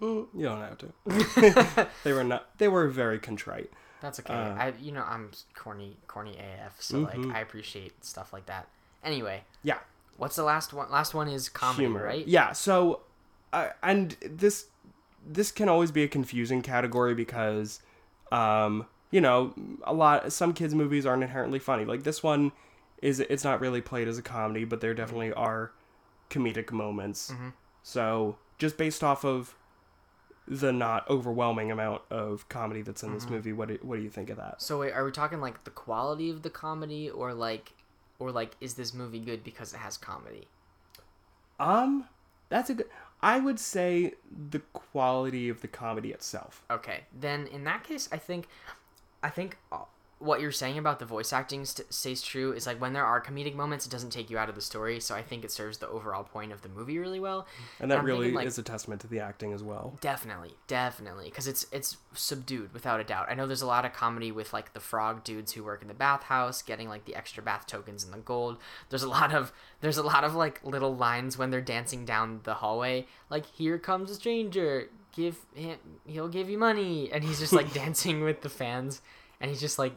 Speaker 1: Mm, you don't have to. they were not. They were very contrite.
Speaker 3: That's okay.
Speaker 1: Uh,
Speaker 3: I you know I'm corny corny AF, so like I appreciate stuff like that. Anyway,
Speaker 1: Yeah.
Speaker 3: What's the last one? Last one is comedy,
Speaker 1: humor,
Speaker 3: right?
Speaker 1: Yeah. So, uh, and this this can always be a confusing category because, um, you know, a lot some kids' movies aren't inherently funny. Like this one is it's not really played as a comedy, but there definitely are comedic moments. So just based off of the not overwhelming amount of comedy that's in this movie, what do, what do you think of that?
Speaker 3: So wait, are we talking like the quality of the comedy, or like, or like, is this movie good because it has comedy?
Speaker 1: Um, that's a good. I would say the quality of the comedy itself.
Speaker 3: Okay, then in that case, I think, I think uh, what you're saying about the voice acting st- stays true. Is like when there are comedic moments, it doesn't take you out of the story. So I think it serves the overall point of the movie really well.
Speaker 1: And that
Speaker 3: I'm
Speaker 1: really
Speaker 3: thinking, like,
Speaker 1: is a testament to the acting as well.
Speaker 3: Definitely, definitely, because it's it's subdued without a doubt. I know there's a lot of comedy with like the frog dudes who work in the bathhouse, getting like the extra bath tokens and the gold. There's a lot of there's a lot of like little lines when they're dancing down the hallway, like "Here comes a stranger, give him, he'll give you money," and he's just like dancing with the fans, and he's just like,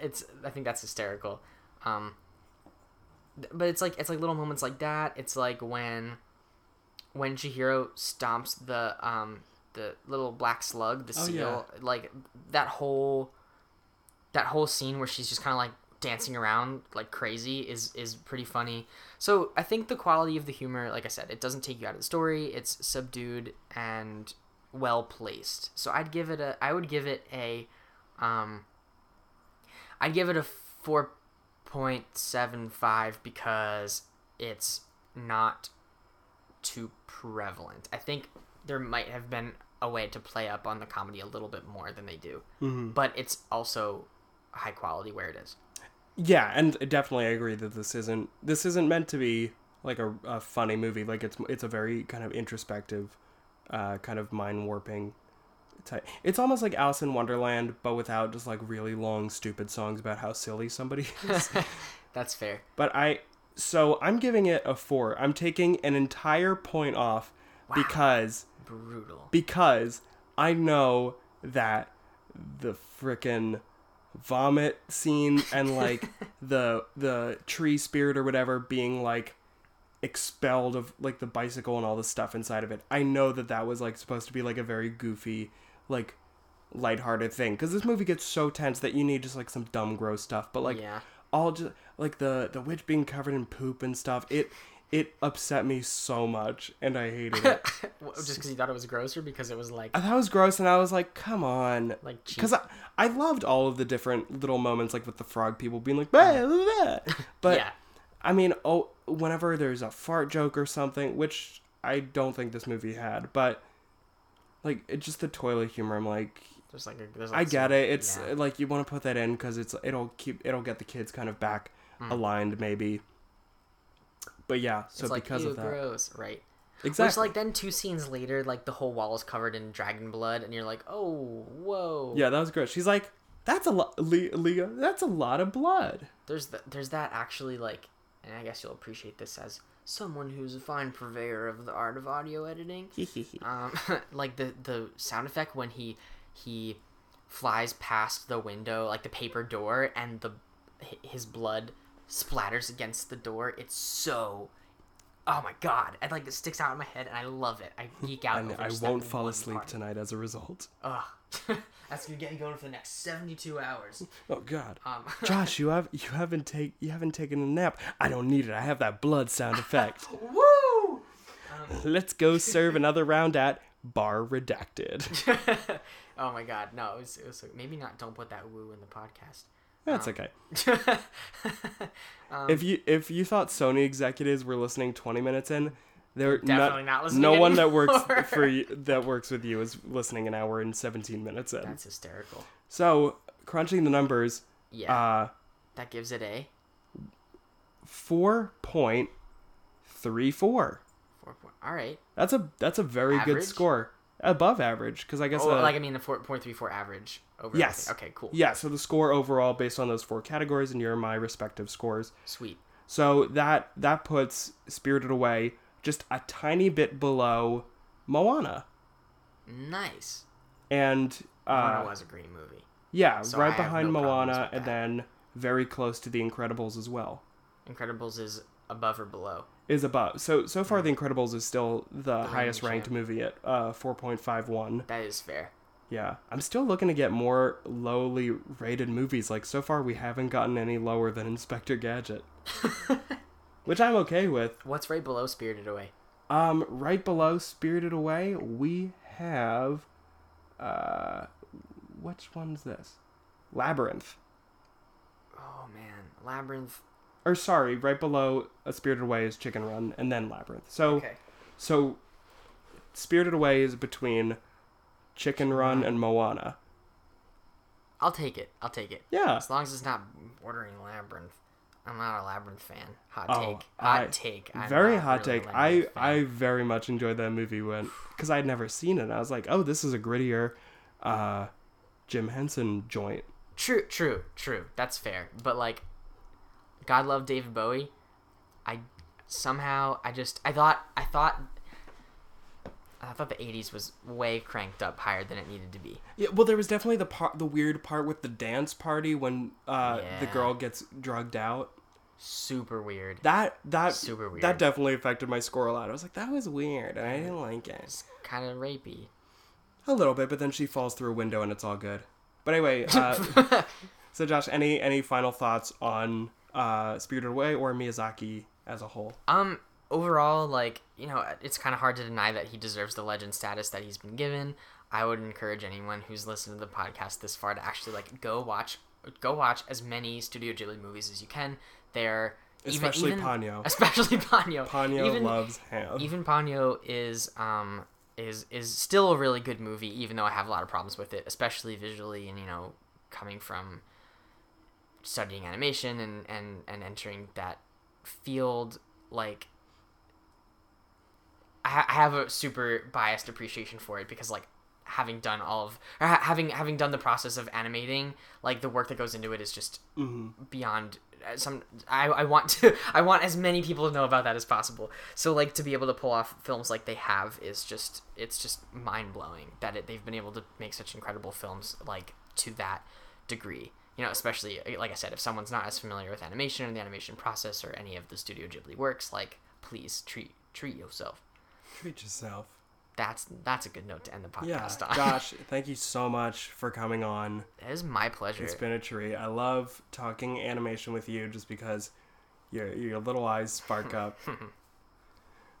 Speaker 3: it's I think that's hysterical. Um, but it's like it's like little moments like that. It's like when when Chihiro stomps the um the little black slug, the
Speaker 1: Oh,
Speaker 3: seal, like that whole that whole scene where she's just kind of like dancing around like crazy is is pretty funny. So I think the quality of the humor, like I said, it doesn't take you out of the story. It's subdued and well placed. So I'd give it a I would give it a um I'd give it a 4.75 because it's not too prevalent. I think there might have been a way to play up on the comedy a little bit more than they do.
Speaker 1: Mm-hmm.
Speaker 3: But it's also high quality where it is.
Speaker 1: Yeah, and definitely I agree that this isn't this isn't meant to be like a, a funny movie. Like it's it's a very kind of introspective, uh, kind of mind warping. Type. It's almost like Alice in Wonderland, but without just like really long, stupid songs about how silly somebody is.
Speaker 3: That's fair.
Speaker 1: but I, so I'm giving it a four. I'm taking an entire point off because
Speaker 3: Brutal.
Speaker 1: because I know that the frickin' vomit scene and like the the tree spirit or whatever being like expelled of like the bicycle and all the stuff inside of it. I know that that was like supposed to be like a very goofy, like lighthearted thing because this movie gets so tense that you need just like some dumb gross stuff. But like
Speaker 3: Yeah.
Speaker 1: all just like the the witch being covered in poop and stuff. It it upset me so much and I hated it.
Speaker 3: Just because you thought it was gross or because it was like
Speaker 1: I thought it was gross, and I was like, "Come on!"
Speaker 3: Like
Speaker 1: because I, I loved all of the different little moments, like with the frog people being like, "Bah, blah, blah." but
Speaker 3: Yeah.
Speaker 1: I mean, oh, whenever there's a fart joke or something, which I don't think this movie had, but like it's just the toilet humor. I'm like,
Speaker 3: there's like a, there's
Speaker 1: I get
Speaker 3: some-
Speaker 1: it. It's
Speaker 3: yeah.
Speaker 1: like you want to put that in because it's it'll keep it'll get the kids kind of back mm. aligned maybe. But yeah, so
Speaker 3: it's
Speaker 1: because
Speaker 3: ew,
Speaker 1: of that,
Speaker 3: gross, right?
Speaker 1: exactly.
Speaker 3: Which like then two scenes later, like the whole wall is covered in dragon blood, and you're like, oh, whoa.
Speaker 1: yeah, that was gross. She's like, "That's a lot, Leah. That's a lot of blood."
Speaker 3: There's th- there's that actually like, and I guess you'll appreciate this as someone who's a fine purveyor of the art of audio editing. um, like the the sound effect when he he flies past the window, like the paper door, and the his blood splatters against the door. It's so. Oh my god! It like it sticks out in my head, and I love it. I geek out.
Speaker 1: and I won't fall asleep
Speaker 3: part.
Speaker 1: tonight as a result.
Speaker 3: Ugh. That's gonna get me going for the next seventy-two hours.
Speaker 1: Oh God,
Speaker 3: Um,
Speaker 1: Josh, you have you haven't take you haven't taken a nap. I don't need it. I have that blood sound effect.
Speaker 3: Woo!
Speaker 1: Um, Let's go serve another round at Bar Redacted.
Speaker 3: oh my god, no, it was, it was maybe not. Don't put that woo in the podcast.
Speaker 1: That's um, okay. Um, if you if you thought Sony executives were listening 20 minutes in, they're
Speaker 3: Definitely not listening
Speaker 1: No one that works for you, that works with you is listening an hour and 17 minutes in.
Speaker 3: That's hysterical.
Speaker 1: So crunching the numbers,
Speaker 3: Yeah,
Speaker 1: uh,
Speaker 3: that gives it a
Speaker 1: four point three four.
Speaker 3: four point. All right.
Speaker 1: That's a that's a very good score, above average. Because I guess
Speaker 3: Oh,
Speaker 1: uh,
Speaker 3: like I mean, the four point three four average over.
Speaker 1: yes.
Speaker 3: everything. Okay. Cool.
Speaker 1: Yeah, so the score overall based on those four categories and your my respective scores.
Speaker 3: Sweet.
Speaker 1: So that that puts Spirited Away just a tiny bit below Moana.
Speaker 3: Nice.
Speaker 1: And uh,
Speaker 3: Moana was a great movie.
Speaker 1: yeah,
Speaker 3: So
Speaker 1: right
Speaker 3: have
Speaker 1: behind
Speaker 3: no
Speaker 1: Moana and then very close to The Incredibles as well.
Speaker 3: Incredibles is above or below.
Speaker 1: Is above. So so far The Incredibles is still the, highest
Speaker 3: reigning
Speaker 1: ranked movie at uh 4.51.
Speaker 3: That is fair.
Speaker 1: Yeah. I'm still looking to get more lowly rated movies. Like so far we haven't gotten any lower than Inspector Gadget. Which I'm okay with.
Speaker 3: What's right below Spirited Away?
Speaker 1: Um, right below Spirited Away, we have, uh, which one's this? Labyrinth.
Speaker 3: Oh man, Labyrinth.
Speaker 1: Or sorry, right below A Spirited Away is Chicken Run, and then Labyrinth. So,
Speaker 3: Okay.
Speaker 1: so, Spirited Away is between Chicken Run and Moana.
Speaker 3: I'll take it. I'll take it.
Speaker 1: Yeah.
Speaker 3: As long as it's not bordering Labyrinth. I'm not a Labyrinth fan. Hot
Speaker 1: Oh,
Speaker 3: take. Hot
Speaker 1: I-
Speaker 3: take. I'm
Speaker 1: very hot
Speaker 3: really
Speaker 1: take. I
Speaker 3: fan.
Speaker 1: I very much enjoyed that movie when because I had never seen it. I was like, oh, this is a grittier, uh, Jim Henson joint.
Speaker 3: True, true, true. That's fair. But like, God love David Bowie. I somehow I just I thought I thought I thought the '80s was way cranked up higher than it needed to be.
Speaker 1: Yeah, well, there was definitely the part, the weird part with the dance party when uh, the girl gets drugged out.
Speaker 3: Super weird.
Speaker 1: That that
Speaker 3: Super weird.
Speaker 1: That definitely affected my score a lot. I was like, that was weird, and I didn't like it It's
Speaker 3: Kind of rapey.
Speaker 1: a little bit. But then she falls through a window, and it's all good. But anyway, uh, So, Josh, any any final thoughts on uh, Spirited Away or Miyazaki as a whole?
Speaker 3: Um, overall, like you know, it's kind of hard to deny that he deserves the legend status that he's been given. I would encourage anyone who's listened to the podcast this far to actually like go watch, go watch as many Studio Ghibli movies as you can. They're
Speaker 1: Especially
Speaker 3: even,
Speaker 1: Ponyo.
Speaker 3: Especially Ponyo.
Speaker 1: Ponyo
Speaker 3: even,
Speaker 1: loves ham.
Speaker 3: Even Ponyo is um is is still a really good movie, even though I have a lot of problems with it, especially visually and you know coming from studying animation and and and entering that field like I, I have a super biased appreciation for it because like having done all of having having done the process of animating like the work that goes into it is just beyond uh, some I, I want to I want as many people to know about that as possible. So like to be able to pull off films like they have is just it's just mind-blowing that it, they've been able to make such incredible films like to that degree. You know especially uh, like I said if someone's not as familiar with animation or the animation process or any of the Studio Ghibli works like please treat treat yourself.
Speaker 1: Treat yourself.
Speaker 3: That's that's a good note to end the
Speaker 1: Yeah,
Speaker 3: podcast on
Speaker 1: Josh, thank you so much for coming on.
Speaker 3: it is my pleasure
Speaker 1: It's been a treat. I love talking animation with you just because your your little eyes spark up.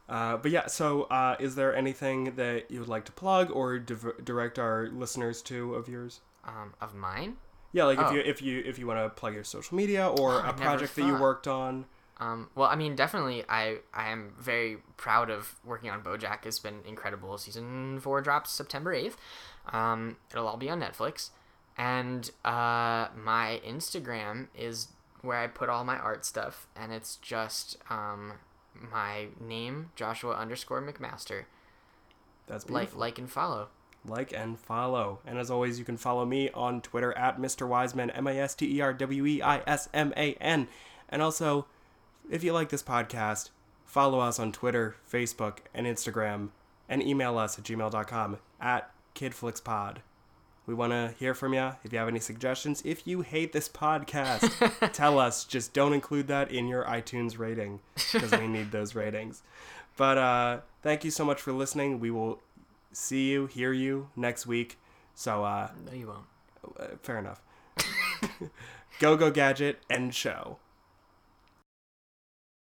Speaker 1: uh, but yeah, so uh, is there anything that you would like to plug or div- direct our listeners to of yours?
Speaker 3: um, of mine
Speaker 1: Yeah, like if
Speaker 3: Oh.
Speaker 1: you if you if you want to plug your social media or
Speaker 3: Oh,
Speaker 1: a project that you worked on.
Speaker 3: Um, well, I mean, definitely, I I am very proud of working on BoJack. It's been incredible. Season four drops September eighth. Um, it'll all be on Netflix, and uh, my Instagram is where I put all my art stuff, and it's just um, my name Joshua underscore McMaster.
Speaker 1: That's
Speaker 3: Like
Speaker 1: beautiful.
Speaker 3: like and follow.
Speaker 1: like and follow. And as always, you can follow me on Twitter at Mr. Weisman, M A S T E R W E I S M A N. And also, if you like this podcast, follow us on Twitter, Facebook, and Instagram, and email us at gmail.com at KidFlixPod. We want to hear from you. If you have any suggestions, if you hate this podcast, tell us. Just don't include that in your iTunes rating because we need those ratings. But uh, thank you so much for listening. We will see you, hear you next week. So, uh,
Speaker 3: No, you won't.
Speaker 1: uh, fair enough. go, go, gadget, end show.